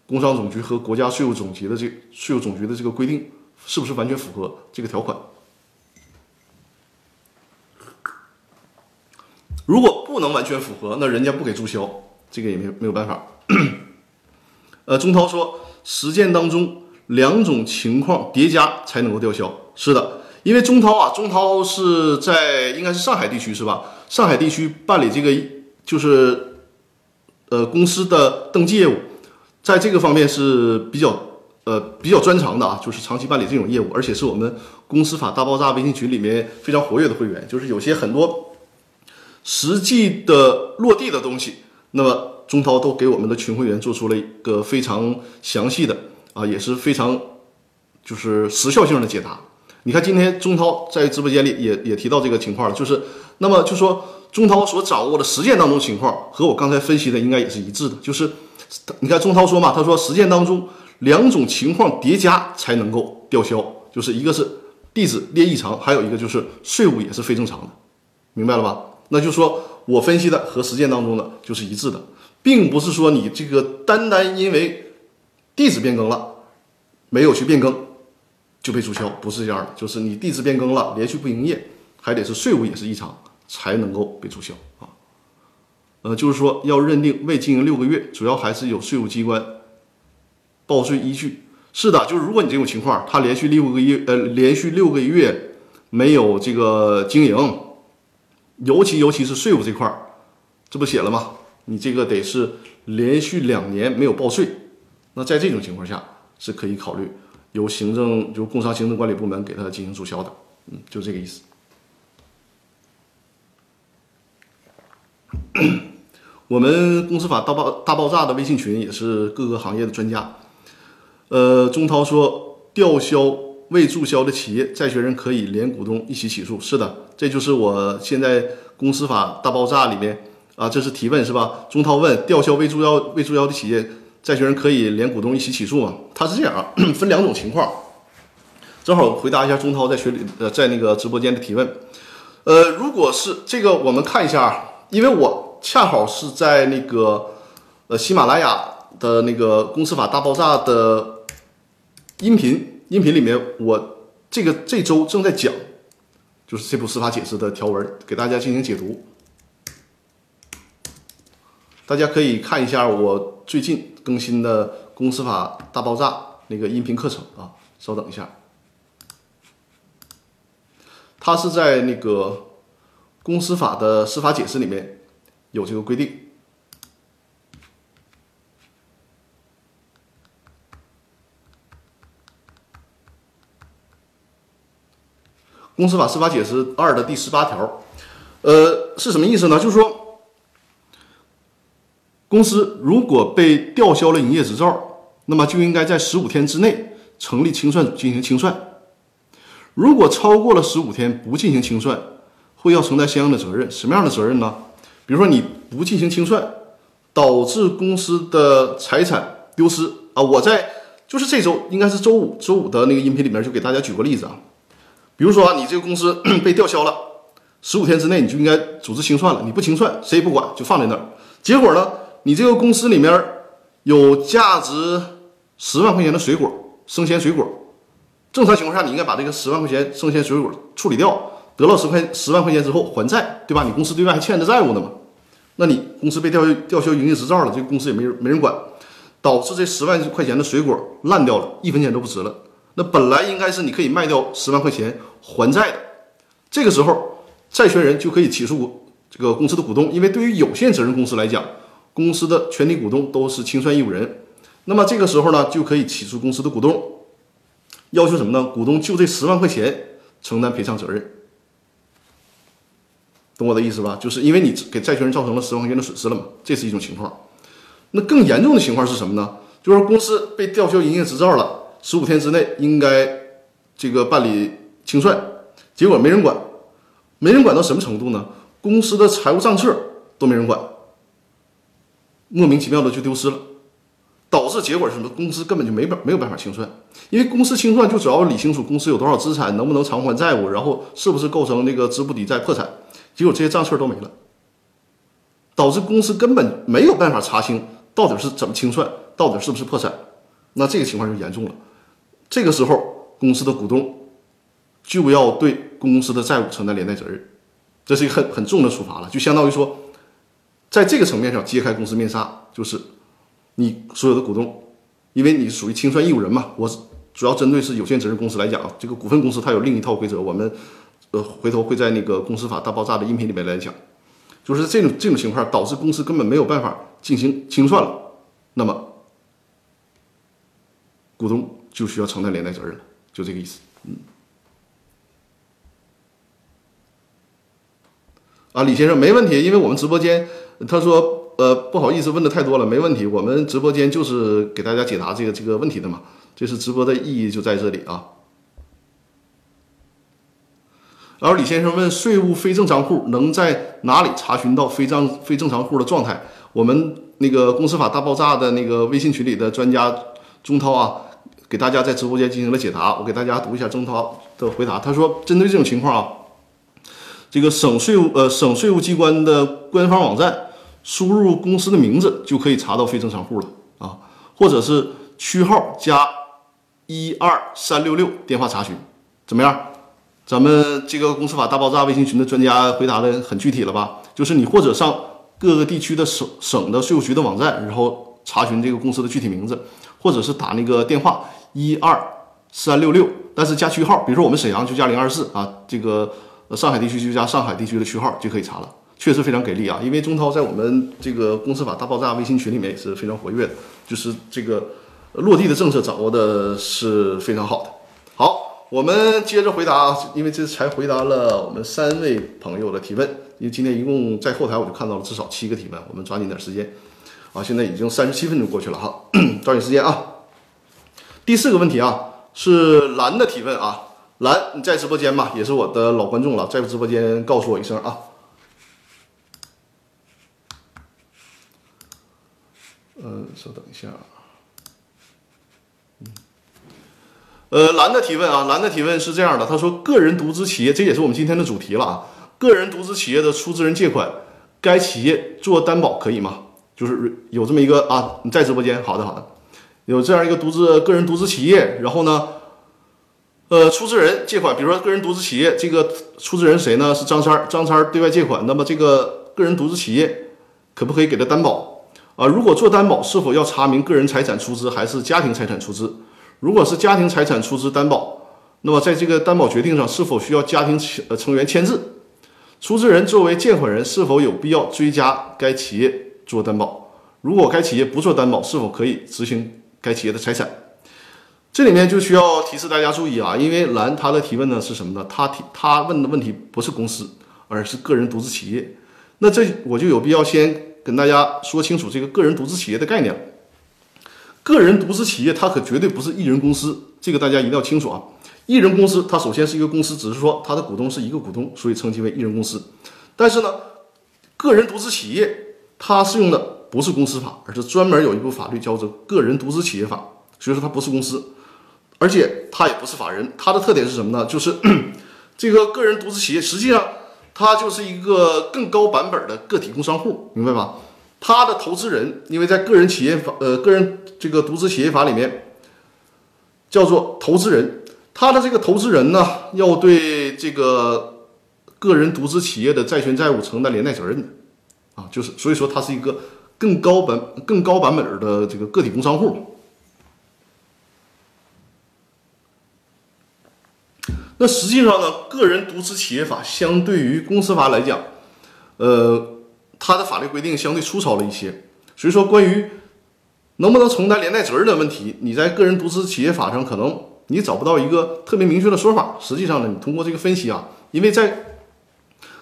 工商总局和国家税务总局的这税务总局的这个规定，是不是完全符合这个条款？如果不能完全符合，那人家不给注销，这个也没没有办法。呃，钟涛说，实践当中两种情况叠加才能够吊销，是的。因为钟涛啊，钟涛是在应该是上海地区是吧？上海地区办理这个就是呃公司的登记业务，在这个方面是比较呃比较专长的啊，就是长期办理这种业务，而且是我们公司法大爆炸微信群里面非常活跃的会员，就是有些很多实际的落地的东西，那么中涛都给我们的群会员做出了一个非常详细的啊，也是非常就是时效性的解答。你看，今天钟涛在直播间里也也提到这个情况了，就是那么就说钟涛所掌握的实践当中情况和我刚才分析的应该也是一致的，就是你看钟涛说嘛，他说实践当中两种情况叠加才能够吊销，就是一个是地址列异常，还有一个就是税务也是非正常的，明白了吧？那就说我分析的和实践当中的就是一致的，并不是说你这个单单因为地址变更了，没有去变更。就被注销，不是这样的，就是你地址变更了，连续不营业，还得是税务也是异常，才能够被注销啊。呃，就是说要认定未经营六个月，主要还是有税务机关报税依据。是的，就是如果你这种情况，他连续六个月，呃，连续六个月没有这个经营，尤其尤其是税务这块儿，这不写了吗？你这个得是连续两年没有报税，那在这种情况下是可以考虑。由行政，就工商行政管理部门给他进行注销的，嗯，就这个意思。我们公司法大爆大爆炸的微信群也是各个行业的专家。呃，钟涛说，吊销未注销的企业，债权人可以连股东一起起诉。是的，这就是我现在公司法大爆炸里面啊，这是提问是吧？钟涛问，吊销未注销未注销的企业。债权人可以连股东一起起诉吗？他是这样啊，分两种情况。正好回答一下钟涛在群里呃在那个直播间的提问。呃，如果是这个，我们看一下，因为我恰好是在那个呃喜马拉雅的那个公司法大爆炸的音频音频里面，我这个这周正在讲，就是这部司法解释的条文，给大家进行解读。大家可以看一下我最近。更新的公司法大爆炸那个音频课程啊，稍等一下，它是在那个公司法的司法解释里面有这个规定。公司法司法解释二的第十八条，呃，是什么意思呢？就是说。公司如果被吊销了营业执照，那么就应该在十五天之内成立清算组进行清算。如果超过了十五天不进行清算，会要承担相应的责任。什么样的责任呢？比如说你不进行清算，导致公司的财产丢失啊！我在就是这周应该是周五，周五的那个音频里面就给大家举个例子啊。比如说啊，你这个公司 被吊销了，十五天之内你就应该组织清算了。你不清算，谁也不管，就放在那儿。结果呢？你这个公司里面有价值十万块钱的水果，生鲜水果，正常情况下你应该把这个十万块钱生鲜水果处理掉，得了十块十万块钱之后还债，对吧？你公司对外还欠着债务呢嘛？那你公司被吊吊销营业执照了，这个公司也没人没人管，导致这十万块钱的水果烂掉了，一分钱都不值了。那本来应该是你可以卖掉十万块钱还债的，这个时候债权人就可以起诉这个公司的股东，因为对于有限责任公司来讲。公司的全体股东都是清算义务人，那么这个时候呢，就可以起诉公司的股东，要求什么呢？股东就这十万块钱承担赔偿责任。懂我的意思吧？就是因为你给债权人造成了十万块钱的损失了嘛，这是一种情况。那更严重的情况是什么呢？就是公司被吊销营业执照了，十五天之内应该这个办理清算，结果没人管，没人管到什么程度呢？公司的财务账册都没人管，莫名其妙的就丢失了，导致结果是什么？公司根本就没办没有办法清算，因为公司清算就主要理清楚公司有多少资产，能不能偿还债务，然后是不是构成那个资不抵债破产，结果这些账册都没了，导致公司根本没有办法查清到底是怎么清算，到底是不是破产，那这个情况就严重了，这个时候公司的股东就要对公司的债务承担连带责任。这是一个很很重的处罚了，就相当于说，在这个层面上揭开公司面纱，就是你所有的股东，因为你属于清算义务人嘛。我主要针对是有限责任公司来讲，这个股份公司它有另一套规则，我们呃回头会在那个公司法大爆炸的音频里面来讲，就是这种这种情况导致公司根本没有办法进行清算了，那么股东就需要承担连带责任了，就这个意思，嗯。啊，李先生没问题，因为我们直播间，他说，呃，不好意思，问的太多了，没问题，我们直播间就是给大家解答这个这个问题的嘛，这是直播的意义就在这里啊。然后李先生问，税务非正常户能在哪里查询到非正非正常户的状态？我们那个公司法大爆炸的那个微信群里的专家钟涛啊，给大家在直播间进行了解答，我给大家读一下曾涛的回答，他说，针对这种情况啊。这个省税务呃省税务机关的官方网站，输入公司的名字就可以查到非正常户了啊，或者是区号加一二三六六电话查询，怎么样？咱们这个公司法大爆炸微信群的专家回答的很具体了吧？就是你或者上各个地区的省省的税务局的网站，然后查询这个公司的具体名字，或者是打那个电话一二三六六，但是加区号，比如说我们沈阳就加零二四啊，这个。上海地区就加上海地区的区号就可以查了，确实非常给力啊！因为钟涛在我们这个公司法大爆炸微信群里面也是非常活跃的，就是这个落地的政策掌握的是非常好的。好，我们接着回答啊，因为这才回答了我们三位朋友的提问，因为今天一共在后台我就看到了至少七个提问，我们抓紧点时间啊！现在已经三十七分钟过去了哈，抓紧时间啊！第四个问题啊，是蓝的提问啊。蓝，你在直播间吗？也是我的老观众了，在直播间告诉我一声啊。嗯，稍等一下。嗯，呃，蓝的提问啊，蓝的提问是这样的，他说，个人独资企业，这也是我们今天的主题了啊。个人独资企业的出资人借款，该企业做担保可以吗？就是有这么一个啊，你在直播间，好的好的，有这样一个独资个人独资企业，然后呢？呃，出资人借款，比如说个人独资企业，这个出资人谁呢？是张三儿。张三儿对外借款，那么这个个人独资企业可不可以给他担保啊？如果做担保，是否要查明个人财产出资还是家庭财产出资？如果是家庭财产出资担保，那么在这个担保决定上是否需要家庭呃成员签字？出资人作为借款人，是否有必要追加该企业做担保？如果该企业不做担保，是否可以执行该企业的财产？这里面就需要提示大家注意啊，因为蓝他的提问呢是什么呢？他提他问的问题不是公司，而是个人独资企业。那这我就有必要先跟大家说清楚这个个人独资企业的概念。个人独资企业它可绝对不是一人公司，这个大家一定要清楚啊。一人公司它首先是一个公司，只是说它的股东是一个股东，所以称其为一人公司。但是呢，个人独资企业它是用的不是公司法，而是专门有一部法律叫做个人独资企业法，所以说它不是公司。而且它也不是法人，它的特点是什么呢？就是 这个个人独资企业，实际上它就是一个更高版本的个体工商户，明白吧？它的投资人，因为在个人企业法，呃，个人这个独资企业法里面叫做投资人，他的这个投资人呢，要对这个个人独资企业的债权债务承担连带责任的啊，就是所以说它是一个更高版、更高版本的这个个体工商户。那实际上呢，个人独资企业法相对于公司法来讲，呃，它的法律规定相对粗糙了一些。所以说，关于能不能承担连带责任的问题，你在个人独资企业法上可能你找不到一个特别明确的说法。实际上呢，你通过这个分析啊，因为在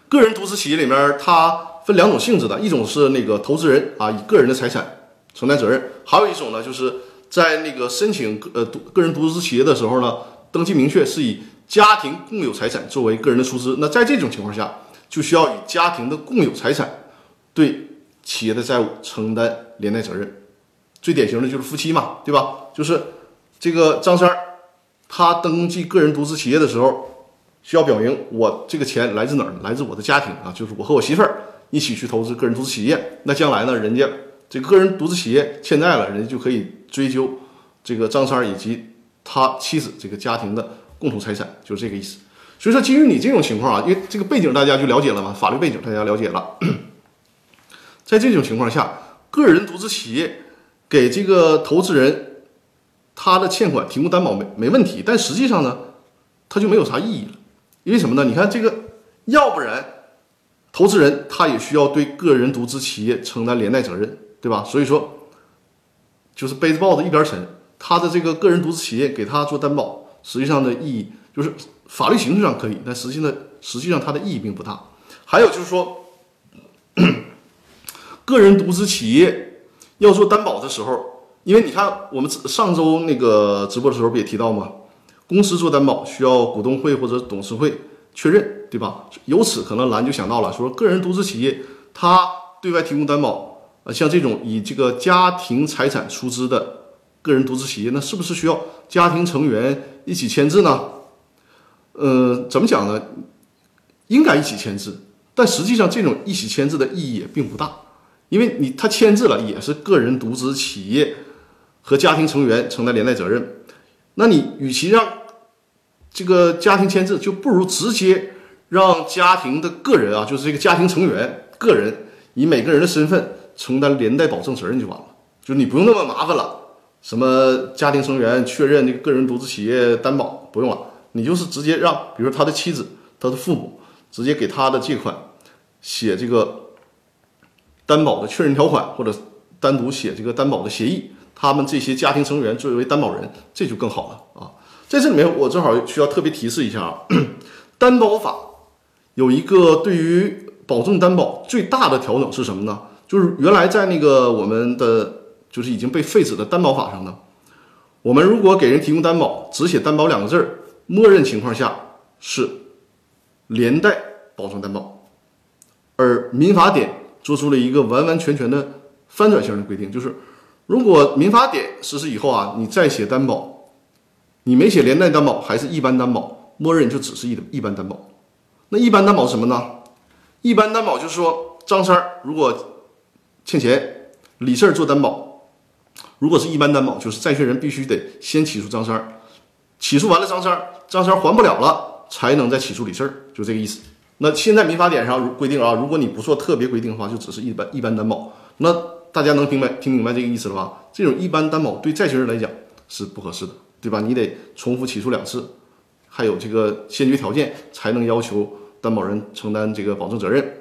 个人独资企业里面，它分两种性质的，一种是那个投资人啊，以个人的财产承担责任；还有一种呢，就是在那个申请个呃独个人独资企业的时候呢，登记明确是以家庭共有财产作为个人的出资。那在这种情况下，就需要以家庭的共有财产对企业的债务承担连带责任。最典型的就是夫妻嘛，对吧？就是这个张三儿，他登记个人独资企业的时候。需要表明我这个钱来自哪儿？来自我的家庭啊，就是我和我媳妇儿一起去投资个人独资企业。那将来呢，人家这个个人独资企业欠债了，人家就可以追究这个张三以及他妻子这个家庭的共同财产，就是这个意思。所以说，基于你这种情况啊，因为这个背景大家就了解了嘛，法律背景大家了解了，在这种情况下，个人独资企业给这个投资人他的欠款提供担保没没问题，但实际上呢，他就没有啥意义了。因为什么呢？你看这个，要不然，投资人他也需要对个人独资企业承担连带责任，对吧？所以说，就是背着帽子一边沉。他的这个个人独资企业给他做担保，实际上的意义就是法律形式上可以，但实际呢，实际上它的意义并不大。还有就是说，个人独资企业要做担保的时候，因为你看我们上周那个直播的时候不也提到吗？公司做担保需要股东会或者董事会确认，对吧？由此可能蓝就想到了，说个人独资企业他对外提供担保，呃，像这种以这个家庭财产出资的个人独资企业，那是不是需要家庭成员一起签字呢？呃，怎么讲呢？应该一起签字，但实际上这种一起签字的意义也并不大，因为你他签字了也是个人独资企业和家庭成员承担连带责任。那你与其让这个家庭签字，就不如直接让家庭的个人啊，就是这个家庭成员个人以每个人的身份承担连带保证责任就完了，就你不用那么麻烦了。什么家庭成员确认这个个人独资企业担保不用了，你就是直接让，比如说他的妻子、他的父母，直接给他的借款写这个担保的确认条款，或者单独写这个担保的协议。他们这些家庭成员作为担保人，这就更好了啊！在这里面，我正好需要特别提示一下啊，担保法有一个对于保证担保最大的调整是什么呢？就是原来在那个我们的就是已经被废止的担保法上呢，我们如果给人提供担保，只写担保两个字儿，默认情况下是连带保证担保，而民法典做出了一个完完全全的翻转性的规定，就是。如果民法典实施以后啊，你再写担保，你没写连带担保，还是一般担保，默认就只是一一般担保。那一般担保什么呢？一般担保就是说，张三儿如果欠钱，李四儿做担保。如果是一般担保，就是债权人必须得先起诉张三儿，起诉完了张三儿，张三儿还不了了，才能再起诉李四儿，就这个意思。那现在民法典上规定啊，如果你不做特别规定的话，就只是一般一般担保。那大家能明白听明白这个意思了吧？这种一般担保对债权人来讲是不合适的，对吧？你得重复起诉两次，还有这个先决条件才能要求担保人承担这个保证责任。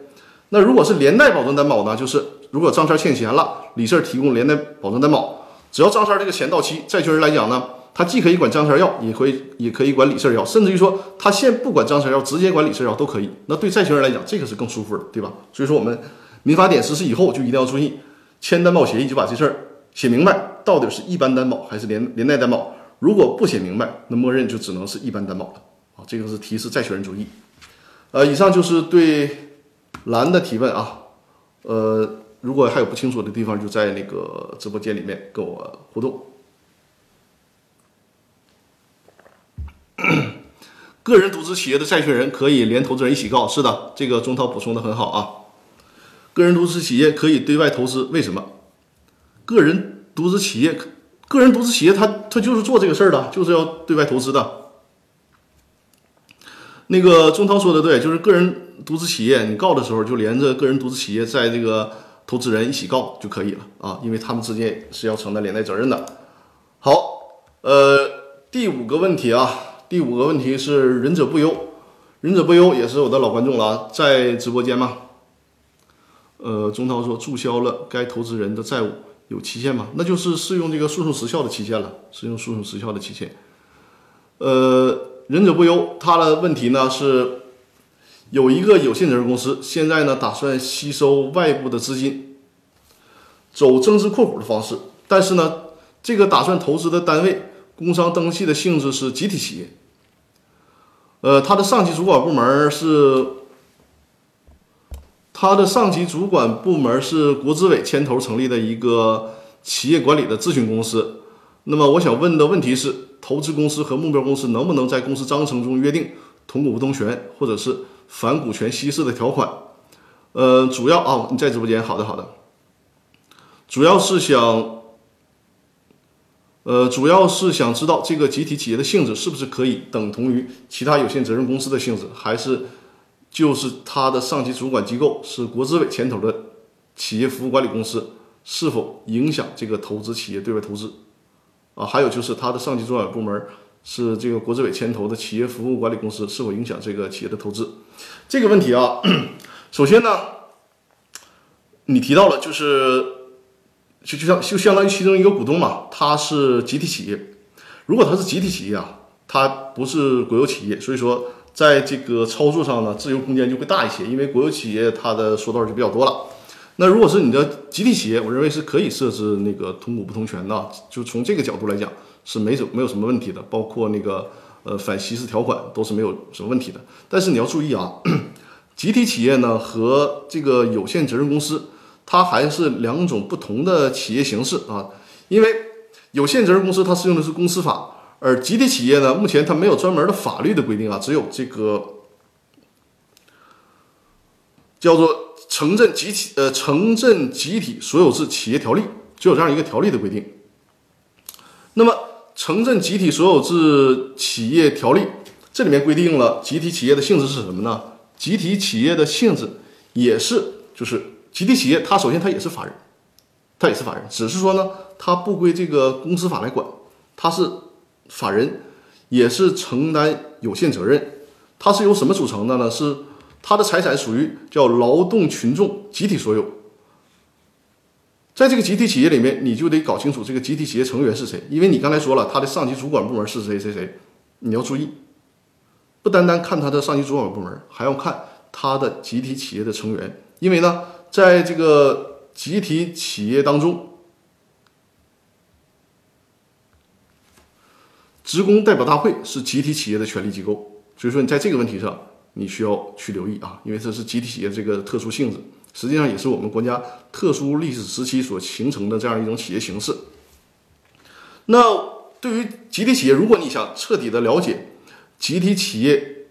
那如果是连带保证担保呢？就是如果张三欠钱了，李四提供连带保证担保，只要张三这个钱到期，债权人来讲呢，他既可以管张三要，也可以也可以管李四要，甚至于说他现不管张三要，直接管李四要都可以。那对债权人来讲，这个是更舒服的，对吧？所以说我们民法典实施以后就一定要注意。签担保协议就把这事儿写明白，到底是一般担保还是连连带担保？如果不写明白，那默认就只能是一般担保了啊！这个是提示债权人注意。呃，以上就是对蓝的提问啊。呃，如果还有不清楚的地方，就在那个直播间里面跟我互动。个人独资企业的债权人可以连投资人一起告，是的，这个钟涛补充的很好啊。个人独资企业可以对外投资，为什么？个人独资企业，个人独资企业，他他就是做这个事儿的，就是要对外投资的。那个钟涛说的对，就是个人独资企业，你告的时候就连着个人独资企业在这个投资人一起告就可以了啊，因为他们之间是要承担连带责任的。好，呃，第五个问题啊，第五个问题是仁者不忧，仁者不忧也是我的老观众了，在直播间吗？呃，钟涛说注销了该投资人的债务有期限吗？那就是适用这个诉讼时效的期限了，适用诉讼时效的期限。呃，仁者不忧，他的问题呢是有一个有限责任公司，现在呢打算吸收外部的资金，走增资扩股的方式，但是呢，这个打算投资的单位工商登记的性质是集体企业，呃，他的上级主管部门是，它的上级主管部门是国资委牵头成立的一个企业管理的咨询公司。那么我想问的问题是，投资公司和目标公司能不能在公司章程中约定同股不同权，或者是？反股权稀释的条款，呃，主要啊，你在直播间，好的好的，主要是想，呃，主要是想知道这个集体企业的性质是不是可以等同于其他有限责任公司的性质，还是就是它的上级主管机构是国资委牵头的企业服务管理公司，是否影响这个投资企业对外投资？啊，还有就是它的上级主管部门。是这个国资委牵头的企业服务管理公司是否影响这个企业的投资？这个问题啊，首先呢，你提到了就是就就像就相当于其中一个股东嘛，它是集体企业。如果它是集体企业啊，它不是国有企业，所以说在这个操作上呢，自由空间就会大一些，因为国有企业它的说道就比较多了。那如果是你的集体企业，我认为是可以设置那个同股不同权的，就从这个角度来讲。是没什没有什么问题的，包括那个呃反稀释条款都是没有什么问题的。但是你要注意啊，集体企业呢和这个有限责任公司，它还是两种不同的企业形式啊。因为有限责任公司它适用的是公司法，而集体企业呢，目前它没有专门的法律的规定啊，只有这个叫做《城镇集体呃城镇集体所有制企业条例》，就有这样一个条例的规定。那么城镇集体所有制企业条例这里面规定了集体企业的性质是什么呢？集体企业的性质也是就是集体企业，它首先它也是法人，它也是法人，只是说呢，它不归这个公司法来管，它是法人，也是承担有限责任。它是由什么组成的呢？是它的财产属于叫劳动群众集体所有。在这个集体企业里面，你就得搞清楚这个集体企业成员是谁，因为你刚才说了，他的上级主管部门是谁谁谁，你要注意，不单单看他的上级主管部门，还要看他的集体企业的成员，因为呢，在这个集体企业当中，职工代表大会是集体企业的权力机构，所以说你在这个问题上，你需要去留意啊，因为这是集体企业这个特殊性质。实际上也是我们国家特殊历史时期所形成的这样一种企业形式。那对于集体企业，如果你想彻底的了解集体企业，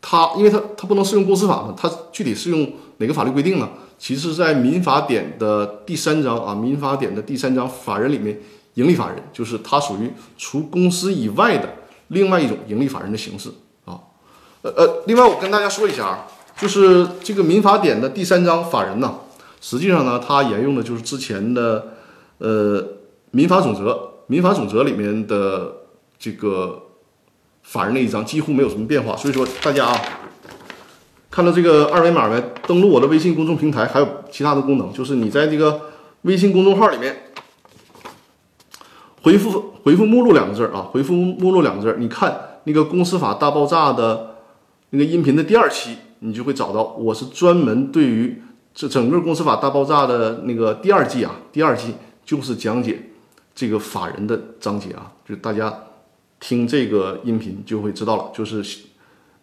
它因为它它不能适用公司法嘛，它具体适用哪个法律规定呢？其实，在民法典的第三章啊，民法典的第三章法人里面，盈利法人就是它属于除公司以外的另外一种盈利法人的形式啊。呃呃，另外我跟大家说一下啊。就是这个民法典的第三章法人呢，实际上呢，它沿用的就是之前的呃民法总则，民法总则里面的这个法人那一章几乎没有什么变化。所以说大家啊，看到这个二维码没？登录我的微信公众平台，还有其他的功能，就是你在这个微信公众号里面回复回复目录两个字儿啊，回复目录两个字儿，你看那个公司法大爆炸的那个音频的第二期。你就会找到，我是专门对于这整个公司法大爆炸的那个第二季啊，第二季就是讲解这个法人的章节啊，就大家听这个音频就会知道了，就是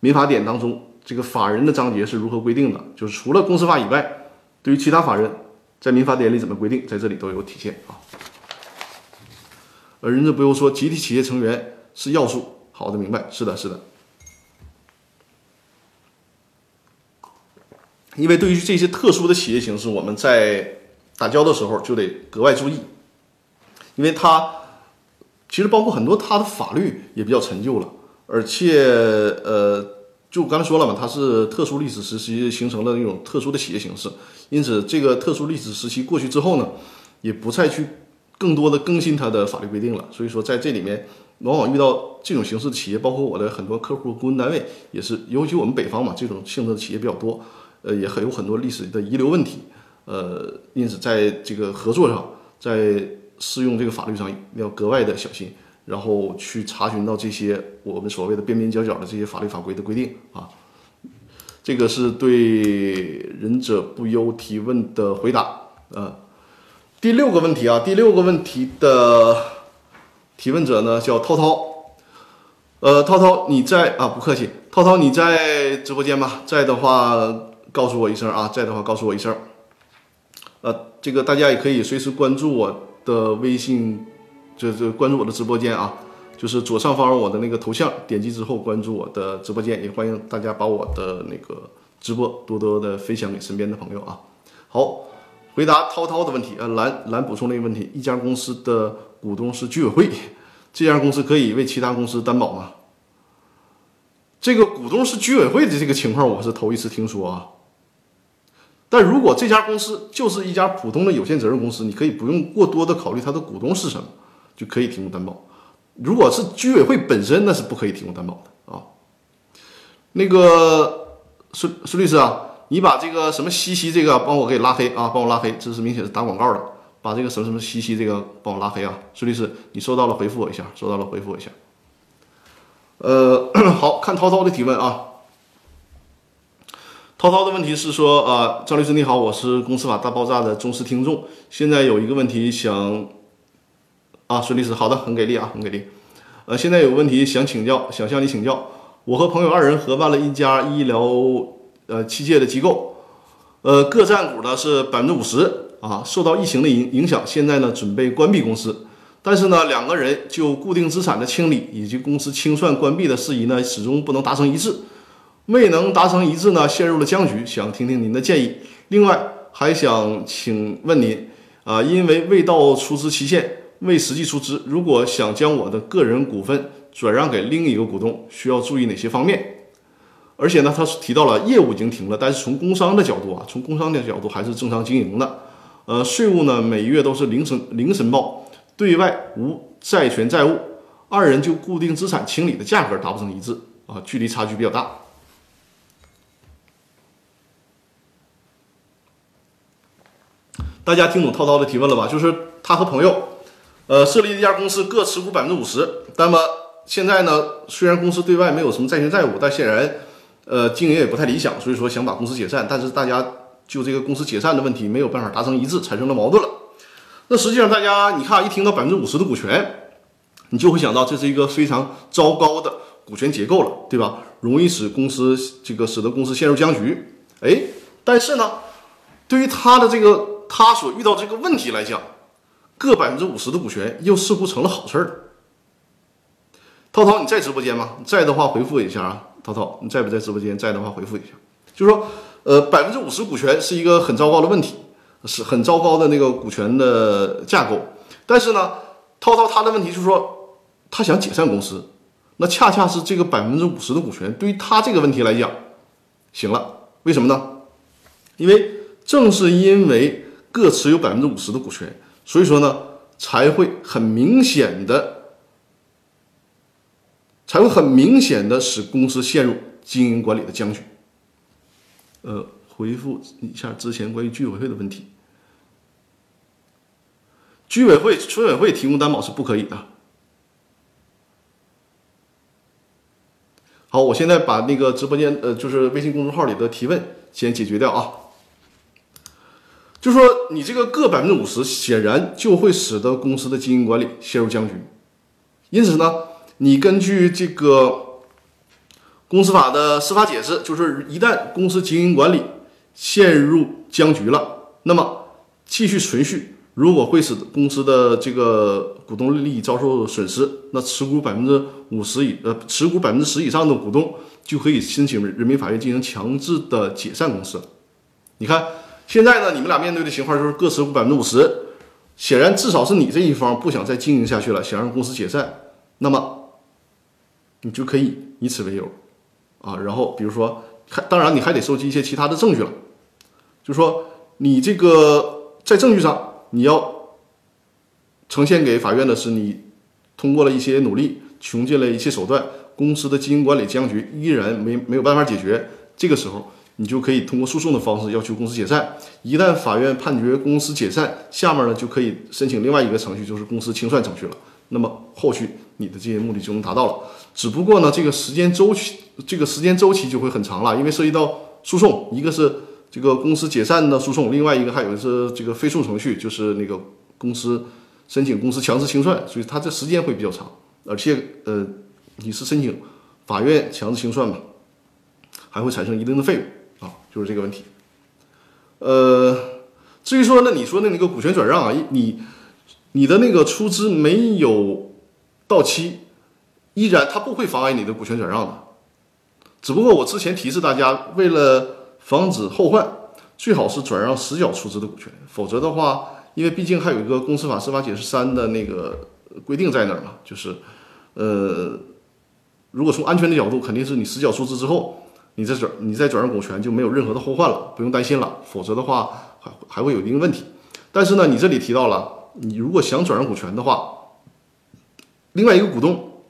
民法典当中这个法人的章节是如何规定的，就是除了公司法以外，对于其他法人在民法典里怎么规定，在这里都有体现啊。而人家不用说，集体企业成员是要素，好的，明白，是的，是的。因为对于这些特殊的企业形式，我们在打交道的时候就得格外注意，因为它其实包括很多它的法律也比较陈旧了，而且呃，就刚才说了嘛，它是特殊历史时期形成的那种特殊的企业形式，因此这个特殊历史时期过去之后呢，也不再去更多的更新它的法律规定了。所以说在这里面，往往遇到这种形式的企业，包括我的很多客户、顾问单位也是，尤其我们北方嘛，这种性质的企业比较多。呃，也很有很多历史的遗留问题，呃，因此在这个合作上，在适用这个法律上要格外的小心，然后去查询到这些我们所谓的边边角角的这些法律法规的规定啊。这个是对忍者不忧提问的回答。呃，第六个问题啊，第六个问题的提问者呢叫涛涛。呃，涛涛你在啊？不客气，涛涛你在直播间吗？在的话告诉我一声啊，在的话告诉我一声。呃，这个大家也可以随时关注我的微信，就就关注我的直播间啊。就是左上方我的那个头像，点击之后关注我的直播间，也欢迎大家把我的那个直播多多的分享给身边的朋友啊。好，回答涛涛的问题，呃，蓝蓝补充了一个问题：一家公司的股东是居委会，这家公司可以为其他公司担保吗？这个股东是居委会的这个情况，我是头一次听说啊。但如果这家公司就是一家普通的有限责任公司，你可以不用过多的考虑它的股东是什么，就可以提供担保。如果是居委会本身，那是不可以提供担保的啊。那个孙孙律师啊，你把这个什么西西这个帮我给拉黑啊，帮我拉黑，这是明显是打广告的。把这个什么什么西西这个帮我拉黑啊，孙律师，你收到了回复我一下，收到了回复我一下。呃，好看涛涛的提问啊。涛涛的问题是说啊，张律师你好，我是公司法大爆炸的忠实听众，现在有一个问题想。啊，孙律师，好的，很给力啊，很给力。呃，现在有问题想请教，想向你请教。我和朋友二人合办了一家医疗呃器械的机构，呃，各占股呢是百分之五十啊。受到疫情的影影响，现在呢准备关闭公司，但是呢两个人就固定资产的清理以及公司清算关闭的事宜呢，始终不能达成一致，未能达成一致呢，陷入了僵局。想听听您的建议。另外还想请问您啊，因为未到出资期限。未实际出资，如果想将我的个人股份转让给另一个股东，需要注意哪些方面？而且呢，他提到了业务已经停了，但是从工商的角度啊，从工商的角度还是正常经营的。呃，税务呢，每月都是零申零申报，对外无债权债务，二人就固定资产清理的价格达不成一致啊，距离差距比较大。大家听懂涛涛的提问了吧？就是他和朋友。呃，设立一家公司，各持股百分之五十。那么现在呢，虽然公司对外没有什么债权债务，但显然，呃，经营也不太理想，所以说想把公司解散。但是大家就这个公司解散的问题没有办法达成一致，产生了矛盾了。那实际上，大家你看，一听到百分之五十的股权，你就会想到这是一个非常糟糕的股权结构了，对吧？容易使公司这个使得公司陷入僵局。哎，但是呢，对于他的这个他所遇到这个问题来讲。各百分之五十的股权又似乎成了好事儿。涛涛，你在直播间吗？在的话回复一下啊。涛涛，你在不在直播间？在的话回复一下。就是说，呃，百分之五十股权是一个很糟糕的问题，是很糟糕的那个股权的架构。但是呢，涛涛他的问题就是说，他想解散公司，那恰恰是这个百分之五十的股权对于他这个问题来讲，行了。为什么呢？因为正是因为各持有百分之五十的股权。所以说呢，才会很明显的，才会很明显的使公司陷入经营管理的僵局。呃，回复一下之前关于居委会的问题。居委会、村委会提供担保是不可以的。好，我现在把那个直播间呃，就是微信公众号里的提问先解决掉啊。就说你这个各百分之五十，显然就会使得公司的经营管理陷入僵局。因此呢，你根据这个公司法的司法解释，就是一旦公司经营管理陷入僵局了，那么继续存续，如果会使公司的这个股东利益遭受损失，那持股百分之五十以呃持股百分之十以上的股东就可以申请人民法院进行强制的解散公司。你看。现在呢，你们俩面对的情况就是各持股百分之五十，显然至少是你这一方不想再经营下去了，想让公司解散，那么你就可以以此为由，啊，然后比如说，还当然你还得收集一些其他的证据了，就说你这个在证据上你要呈现给法院的是你通过了一些努力，穷尽了一些手段，公司的经营管理僵局依然没没有办法解决，这个时候。你就可以通过诉讼的方式要求公司解散。一旦法院判决公司解散，下面呢就可以申请另外一个程序，就是公司清算程序了。那么后续你的这些目的就能达到了。只不过呢，这个时间周期，这个时间周期就会很长了，因为涉及到诉讼，一个是这个公司解散的诉讼，另外一个还有是这个非诉程序，就是那个公司申请公司强制清算，所以它这时间会比较长，而且呃，你是申请法院强制清算嘛，还会产生一定的费用啊，就是这个问题。呃，至于说那你说的那个股权转让啊，你你的那个出资没有到期，依然它不会妨碍你的股权转让的。只不过我之前提示大家，为了防止后患，最好是转让实缴出资的股权，否则的话，因为毕竟还有一个公司法司法解释三的那个规定在那儿嘛，就是呃，如果从安全的角度，肯定是你实缴出资之后。你再转，你再转让股权就没有任何的后患了，不用担心了。否则的话，还还会有一定问题。但是呢，你这里提到了，你如果想转让股权的话，另外一个股东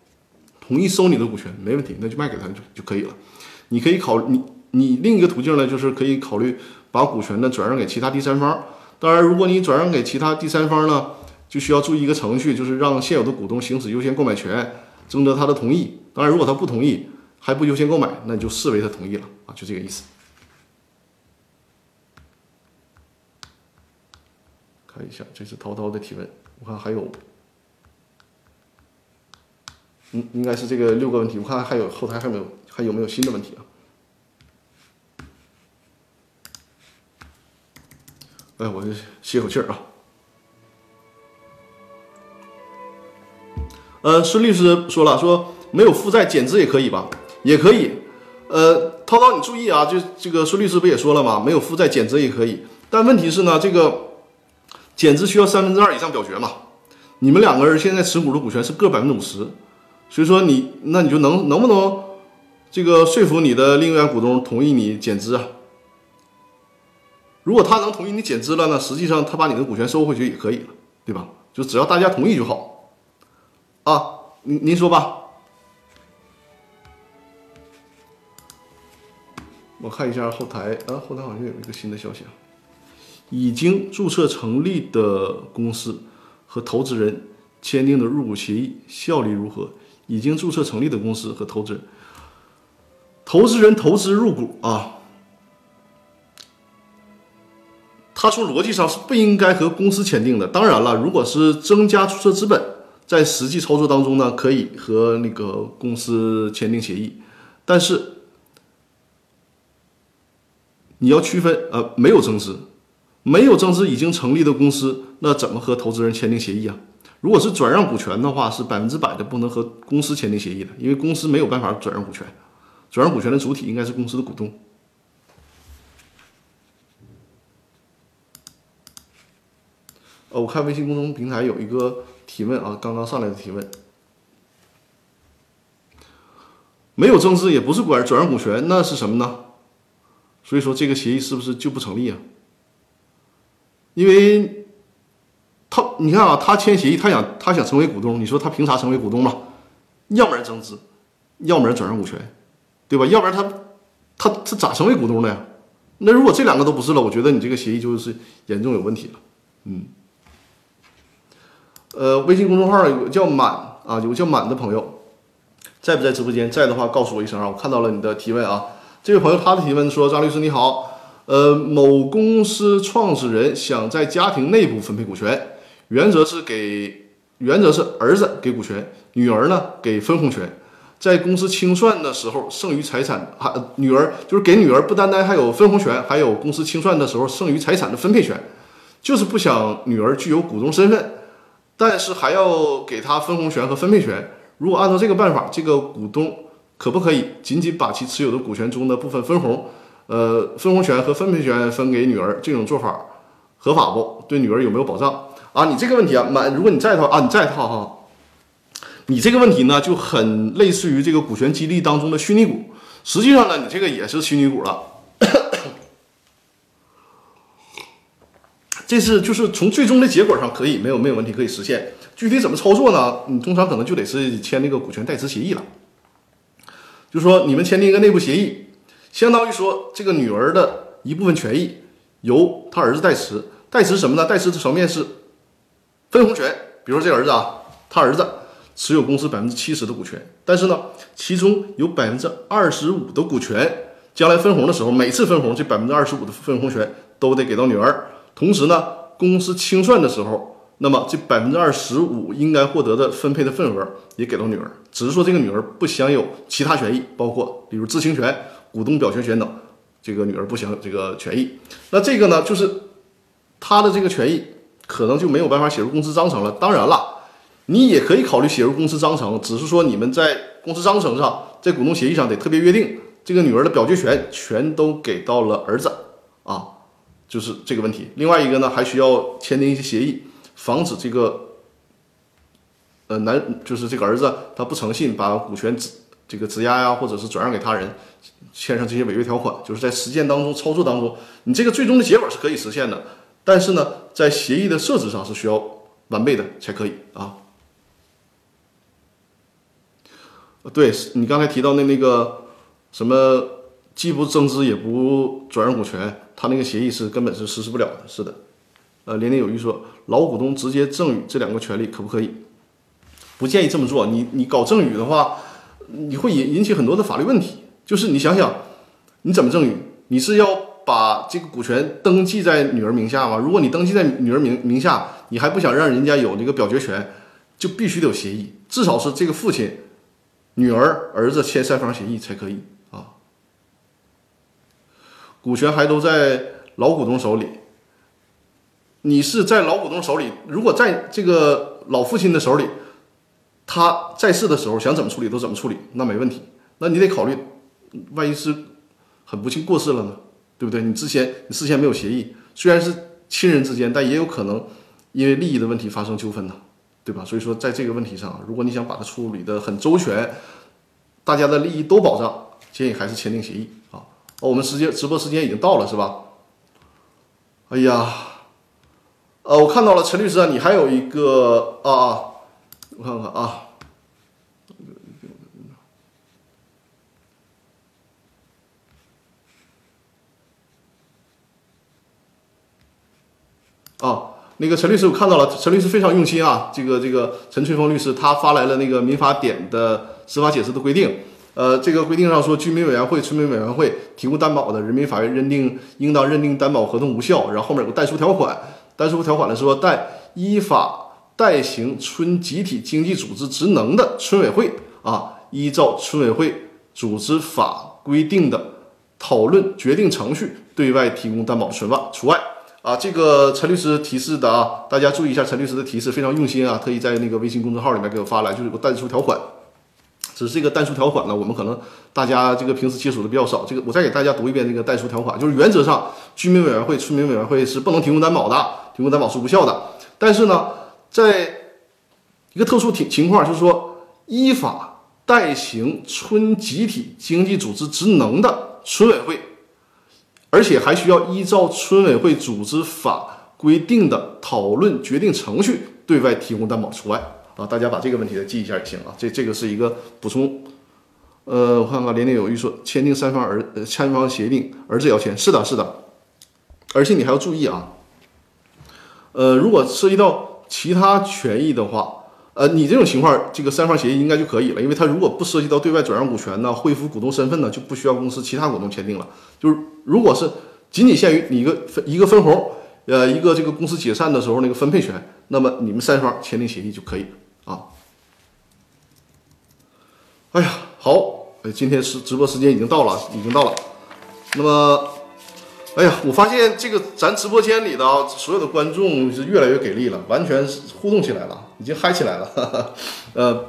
同意收你的股权，没问题，那就卖给他就就可以了。你可以考你你另一个途径呢，就是可以考虑把股权呢转让给其他第三方。当然，如果你转让给其他第三方呢，就需要注意一个程序，就是让现有的股东行使优先购买权，征得他的同意。当然，如果他不同意。还不优先购买，那你就视为他同意了啊，就这个意思。看一下，这是涛涛的提问，我看还有，嗯，应该是这个六个问题，我看还有后台还有没有还有没有新的问题啊？哎，我就歇口气儿啊。呃，孙律师说了，说没有负债减资也可以吧？也可以，呃，涛涛，你注意啊，就这个孙律师不也说了吗？没有负债减资也可以，但问题是呢，这个减资需要三分之二以上表决嘛？你们两个人现在持股的股权是各百分之五十，所以说你那你就能能不能这个说服你的另一股东同意你减资啊？如果他能同意你减资了呢，实际上他把你的股权收回去也可以了，对吧？就只要大家同意就好啊，您您说吧。我看一下后台啊，后台好像有一个新的消息啊，已经注册成立的公司和投资人签订的入股协议效力如何？已经注册成立的公司和投资人，投资人投资入股啊，他从逻辑上是不应该和公司签订的。当然了，如果是增加注册资本，在实际操作当中呢，可以和那个公司签订协议，但是。你要区分，呃，没有增资，没有增资已经成立的公司，那怎么和投资人签订协议啊？如果是转让股权的话，是百分之百的不能和公司签订协议的，因为公司没有办法转让股权，转让股权的主体应该是公司的股东。呃，我看微信公众平台有一个提问啊，刚刚上来的提问，没有增资也不是管转让股权，那是什么呢？所以说这个协议是不是就不成立啊？因为他你看啊，他签协议，他想他想成为股东，你说他凭啥成为股东嘛？要不然增资，要不然转让股权，对吧？要不然他他他咋成为股东的呀？那如果这两个都不是了，我觉得你这个协议就是严重有问题了。嗯，呃，微信公众号有个叫满啊，有个叫满的朋友在不在直播间？在的话告诉我一声啊，我看到了你的提问啊。这位朋友他的提问说：“张律师你好，呃，某公司创始人想在家庭内部分配股权，原则是给原则是儿子给股权，女儿呢给分红权，在公司清算的时候剩余财产还女儿就是给女儿不单单还有分红权，还有公司清算的时候剩余财产的分配权，就是不想女儿具有股东身份，但是还要给她分红权和分配权。如果按照这个办法，这个股东。”可不可以仅仅把其持有的股权中的部分分红，呃，分红权和分配权分给女儿？这种做法合法不？对女儿有没有保障啊？你这个问题啊，满，如果你在的话啊，你在的话哈，你这个问题呢就很类似于这个股权激励当中的虚拟股，实际上呢，你这个也是虚拟股了。这是就是从最终的结果上可以没有没有问题可以实现，具体怎么操作呢？你通常可能就得是签那个股权代持协议了。就说你们签订一个内部协议，相当于说这个女儿的一部分权益由他儿子代持，代持什么呢？代持的层面是分红权。比如说这个儿子啊，他儿子持有公司百分之七十的股权，但是呢，其中有百分之二十五的股权将来分红的时候，每次分红这百分之二十五的分红权都得给到女儿。同时呢，公司清算的时候，那么这百分之二十五应该获得的分配的份额也给到女儿。只是说这个女儿不享有其他权益，包括比如知情权、股东表决权等，这个女儿不享有这个权益。那这个呢，就是她的这个权益可能就没有办法写入公司章程了。当然了，你也可以考虑写入公司章程，只是说你们在公司章程上，在股东协议上得特别约定。这个女儿的表决权全都给到了儿子啊，就是这个问题。另外一个呢，还需要签订一些协议，防止这个呃男就是这个儿子他不诚信，把股权质这个质押呀，或者是转让给他人，签上这些违约条款。就是在实践当中操作当中，你这个最终的结果是可以实现的，但是呢，在协议的设置上是需要完备的才可以啊。对你刚才提到的那个。什么既不增资也不转让股权，他那个协议是根本是实施不了的。是的，呃，年年有余说，老股东直接赠与这两个权利可不可以？不建议这么做。你你搞赠与的话，你会引引起很多的法律问题。就是你想想，你怎么赠与？你是要把这个股权登记在女儿名下吗？如果你登记在女儿名名下，你还不想让人家有这个表决权，就必须得有协议，至少是这个父亲、女儿、儿子签三方协议才可以啊。股权还都在老股东手里，你是在老股东手里。如果在这个老父亲的手里，他在世的时候想怎么处理都怎么处理，那没问题。那你得考虑，万一是很不幸过世了呢，对不对？你之前你事先没有协议，虽然是亲人之间，但也有可能因为利益的问题发生纠纷呢，对吧？所以说，在这个问题上，如果你想把它处理的很周全，大家的利益都保障，建议还是签订协议啊。我们时间直播时间已经到了，是吧？哎呀，呃，我看到了陈律师啊，你还有一个啊，我看看啊，啊，那个陈律师我看到了，陈律师非常用心啊，这个这个陈翠峰律师他发来了那个民法典的司法解释的规定。呃，这个规定上说，居民委员会、村民委员会提供担保的，人民法院认定应当认定担保合同无效。然后后面有个代书条款，代书条款呢说，代依法代行村集体经济组织职能的村委会啊，依照村委会组织法规定的讨论决定程序，对外提供担保的村外除外啊。这个陈律师提示的啊，大家注意一下，陈律师的提示非常用心啊，特意在那个微信公众号里面给我发来，就是个代书条款。只是这个代书条款呢，我们可能大家这个平时接触的比较少。这个我再给大家读一遍这个代书条款，就是原则上居民委员会、村民委员会是不能提供担保的，提供担保是无效的。但是呢，在一个特殊情情况，就是说依法代行村集体经济组织职能的村委会，而且还需要依照村委会组织法规定的讨论决定程序对外提供担保除外。啊，大家把这个问题再记一下就行啊。这这个是一个补充。呃，我看看，年年有余说签订三方儿呃三方协定，儿子要签，是的，是的。而且你还要注意啊。呃，如果涉及到其他权益的话，呃，你这种情况，这个三方协议应该就可以了，因为它如果不涉及到对外转让股权呢、恢复股东身份呢，就不需要公司其他股东签订了。就是如果是仅仅限于你一个分一个分红，呃，一个这个公司解散的时候那个分配权，那么你们三方签订协议就可以。啊，哎呀，好，今天是直播时间已经到了，已经到了。那么，哎呀，我发现这个咱直播间里的，所有的观众是越来越给力了，完全是互动起来了，已经嗨起来了。哈 哈呃，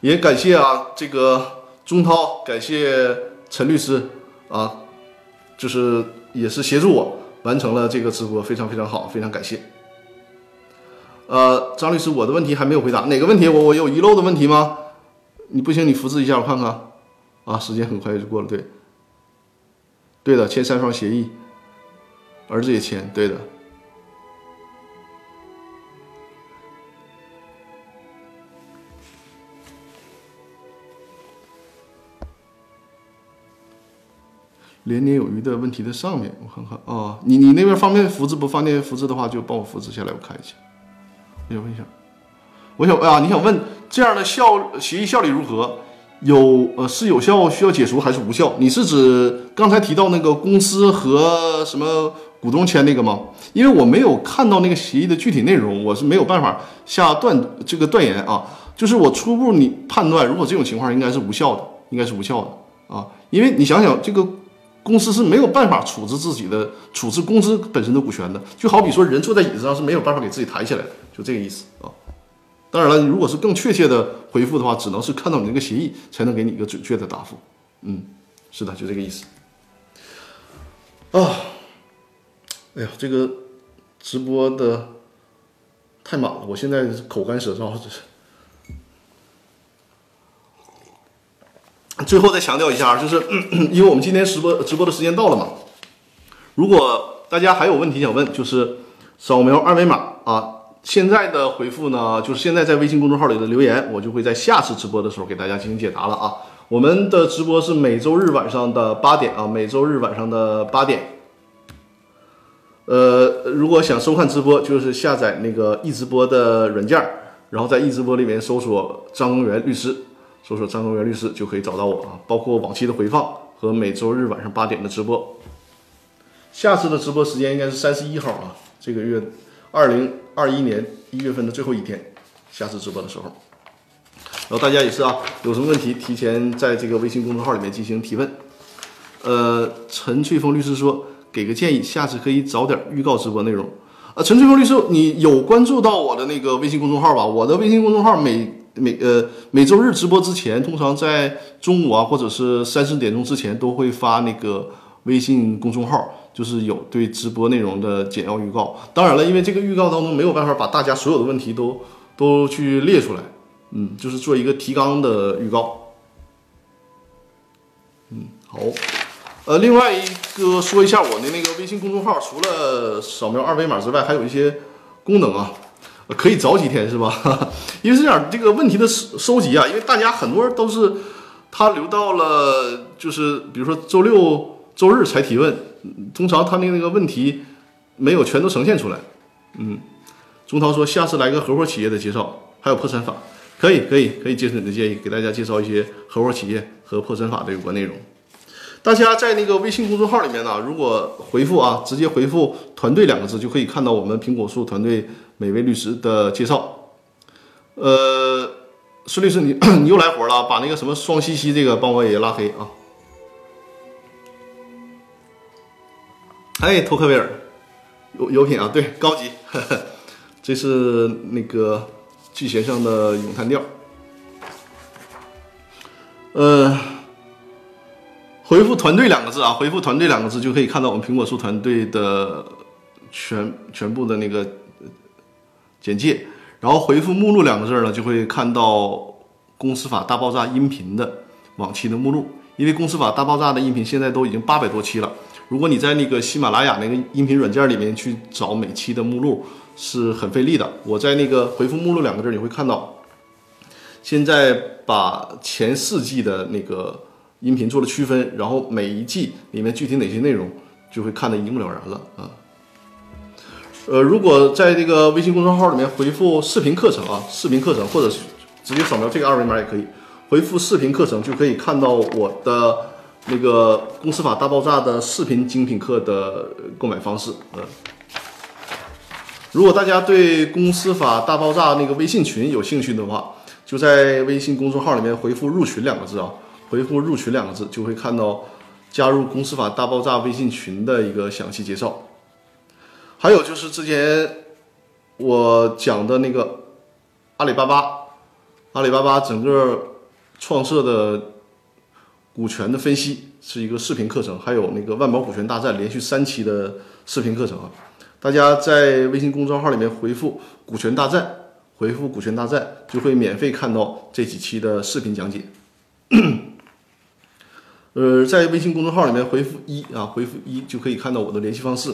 也感谢啊，这个钟涛，感谢陈律师啊，就是也是协助我完成了这个直播，非常非常好，非常感谢。呃，张律师，我的问题还没有回答，哪个问题？我我有遗漏的问题吗？你不行，你复制一下，我看看。啊，时间很快就过了，对，对的，签三方协议，儿子也签，对的。年年有余的问题的上面，我看看啊，你你那边方便复制不？方便复制的话，就帮我复制下来，我看一下。我想问一下，我想啊，你想问这样的效协议效力如何？有呃是有效需要解除还是无效？你是指刚才提到那个公司和什么股东签那个吗？因为我没有看到那个协议的具体内容，我是没有办法下断这个断言啊。就是我初步你判断，如果这种情况应该是无效的，应该是无效的啊。因为你想想，这个公司是没有办法处置自己的处置公司本身的股权的，就好比说人坐在椅子上是没有办法给自己抬起来的，就这个意思啊。当然了，如果是更确切的回复的话，只能是看到你这个协议才能给你一个准确的答复。嗯，是的，就这个意思。啊，哎呀，这个直播的太满了，我现在口干舌燥，这是。最后再强调一下，就是 因为我们今天直播直播的时间到了嘛，如果大家还有问题想问，就是扫描二维码啊。现在的回复呢，就是现在在微信公众号里的留言，我就会在下次直播的时候给大家进行解答了啊。我们的直播是每周日晚上的八点啊，每周日晚上的八点。呃，如果想收看直播，就是下载那个易直播的软件，然后在易直播里面搜索张根源律师，搜索张根源律师就可以找到我啊，包括往期的回放和每周日晚上八点的直播。下次的直播时间应该是三十一号啊，这个月二零。二一年一月份的最后一天，下次直播的时候，然后大家也是啊，有什么问题提前在这个微信公众号里面进行提问。呃，陈翠峰律师说，给个建议，下次可以早点预告直播内容。呃，陈翠峰律师，你有关注到我的那个微信公众号吧？我的微信公众号每每呃每周日直播之前，通常在中午啊或者是三四点钟之前都会发那个微信公众号。就是有对直播内容的简要预告，当然了，因为这个预告当中没有办法把大家所有的问题都都去列出来，嗯，就是做一个提纲的预告。嗯，好，呃，另外一个说一下我的那个微信公众号，除了扫描二维码之外，还有一些功能啊，可以早几天是吧？因为这样，这个问题的收收集啊，因为大家很多人都是他留到了，就是比如说周六周日才提问。通常他那那个问题没有全都呈现出来，嗯，钟涛说下次来个合伙企业的介绍，还有破产法，可以可以可以接受你的建议，给大家介绍一些合伙企业和破产法的有关内容。大家在那个微信公众号里面呢，如果回复啊，直接回复“团队”两个字，就可以看到我们苹果树团队每位律师的介绍。呃，孙律师，你 你又来活了，把那个什么双西西这个帮我也拉黑啊。哎，托克维尔，有有品啊，对，高级，这是那个巨弦上的咏叹调。呃，回复“团队”两个字啊，回复“团队”两个字就可以看到我们苹果树团队的全全部的那个简介，然后回复“目录”两个字呢，就会看到《公司法大爆炸》音频的往期的目录，因为《公司法大爆炸》的音频现在都已经八百多期了。如果你在那个喜马拉雅那个音频软件里面去找每期的目录是很费力的。我在那个回复“目录”两个字，你会看到，现在把前四季的那个音频做了区分，然后每一季里面具体哪些内容就会看得一目了然了啊。呃，如果在这个微信公众号里面回复“视频课程”啊，视频课程，或者直接扫描这个二维码也可以，回复“视频课程”就可以看到我的。那个《公司法大爆炸》的视频精品课的购买方式，嗯，如果大家对《公司法大爆炸》那个微信群有兴趣的话，就在微信公众号里面回复“入群”两个字啊，回复“入群”两个字就会看到加入《公司法大爆炸》微信群的一个详细介绍。还有就是之前我讲的那个阿里巴巴，阿里巴巴整个创设的。股权的分析是一个视频课程，还有那个万宝股权大战连续三期的视频课程啊！大家在微信公众号里面回复“股权大战”，回复“股权大战”就会免费看到这几期的视频讲解。呃，在微信公众号里面回复一啊，回复一就可以看到我的联系方式。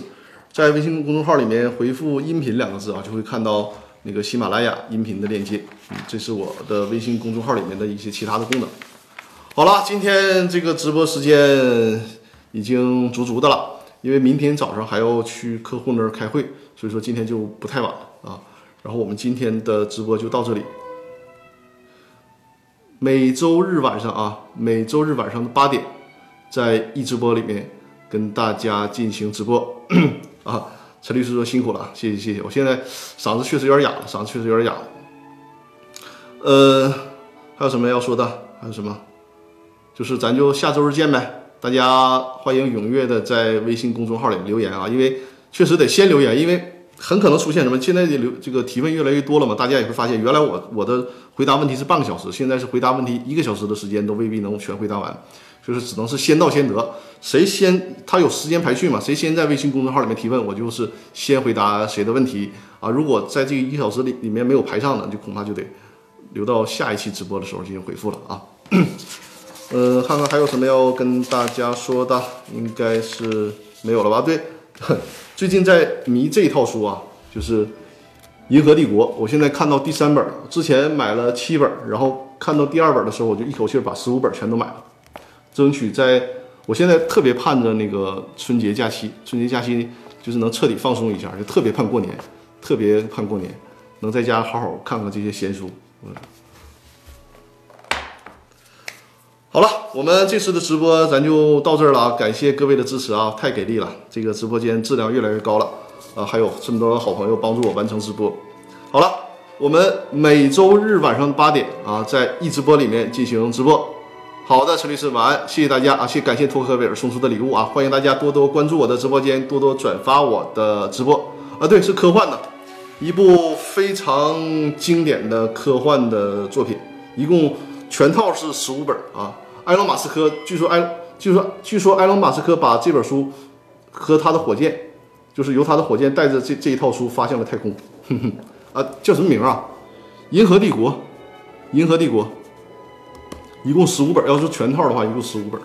在微信公众号里面回复“音频”两个字啊，就会看到那个喜马拉雅音频的链接。这是我的微信公众号里面的一些其他的功能。好了，今天这个直播时间已经足足的了，因为明天早上还要去客户那儿开会，所以说今天就不太晚了啊。然后我们今天的直播就到这里。每周日晚上啊，每周日晚上的八点，在易直播里面跟大家进行直播 啊。陈律师说辛苦了，谢谢谢谢。我现在嗓子确实有点哑了，嗓子确实有点哑了。呃，还有什么要说的？还有什么？就是咱就下周日见呗。大家欢迎踊跃的在微信公众号里面留言啊，因为确实得先留言，因为很可能出现什么。现在的留这个提问越来越多了嘛，大家也会发现，原来我我的回答问题是半个小时，现在是回答问题一个小时的时间都未必能全回答完。就是只能是先到先得，谁先他有时间排序嘛？谁先在微信公众号里面提问，我就是先回答谁的问题啊。如果在这个一小时里里面没有排上的，就恐怕就得留到下一期直播的时候进行回复了啊。呃，看看还有什么要跟大家说的，应该是没有了吧？对，最近在迷这一套书啊，就是《银河帝国》，我现在看到第三本，之前买了七本，然后看到第二本的时候，我就一口气把十五本全都买了。争取在，我现在特别盼着那个春节假期，春节假期就是能彻底放松一下，就特别盼过年，特别盼过年，能在家好好看看这些闲书。嗯，好了，我们这次的直播咱就到这儿了啊，感谢各位的支持啊，太给力了，这个直播间质量越来越高了啊，还有这么多好朋友帮助我完成直播。好了，我们每周日晚上八点啊，在一直播里面进行直播。好的，陈律师晚安，谢谢大家啊，谢感谢托克维尔送出的礼物啊，欢迎大家多多关注我的直播间，多多转发我的直播啊。对，是科幻的，一部非常经典的科幻的作品，一共全套是十五本啊。埃隆·马斯克据说埃，据说据说埃隆·马斯克把这本书和他的火箭，就是由他的火箭带着这这一套书发向了太空。哼哼啊，叫什么名啊？银河帝国，银河帝国。一共十五本，要是全套的话，一共十五本。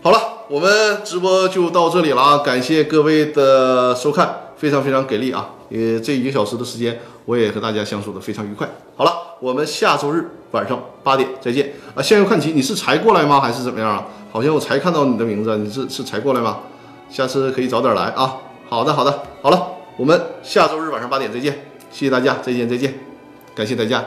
好了，我们直播就到这里了啊！感谢各位的收看，非常非常给力啊！也这一个小时的时间，我也和大家相处的非常愉快。好了，我们下周日晚上八点再见啊！向右看齐，你是才过来吗？还是怎么样啊？好像我才看到你的名字，你是是才过来吗？下次可以早点来啊！好的，好的，好了，我们下周日晚上八点再见，谢谢大家，再见再见，感谢大家。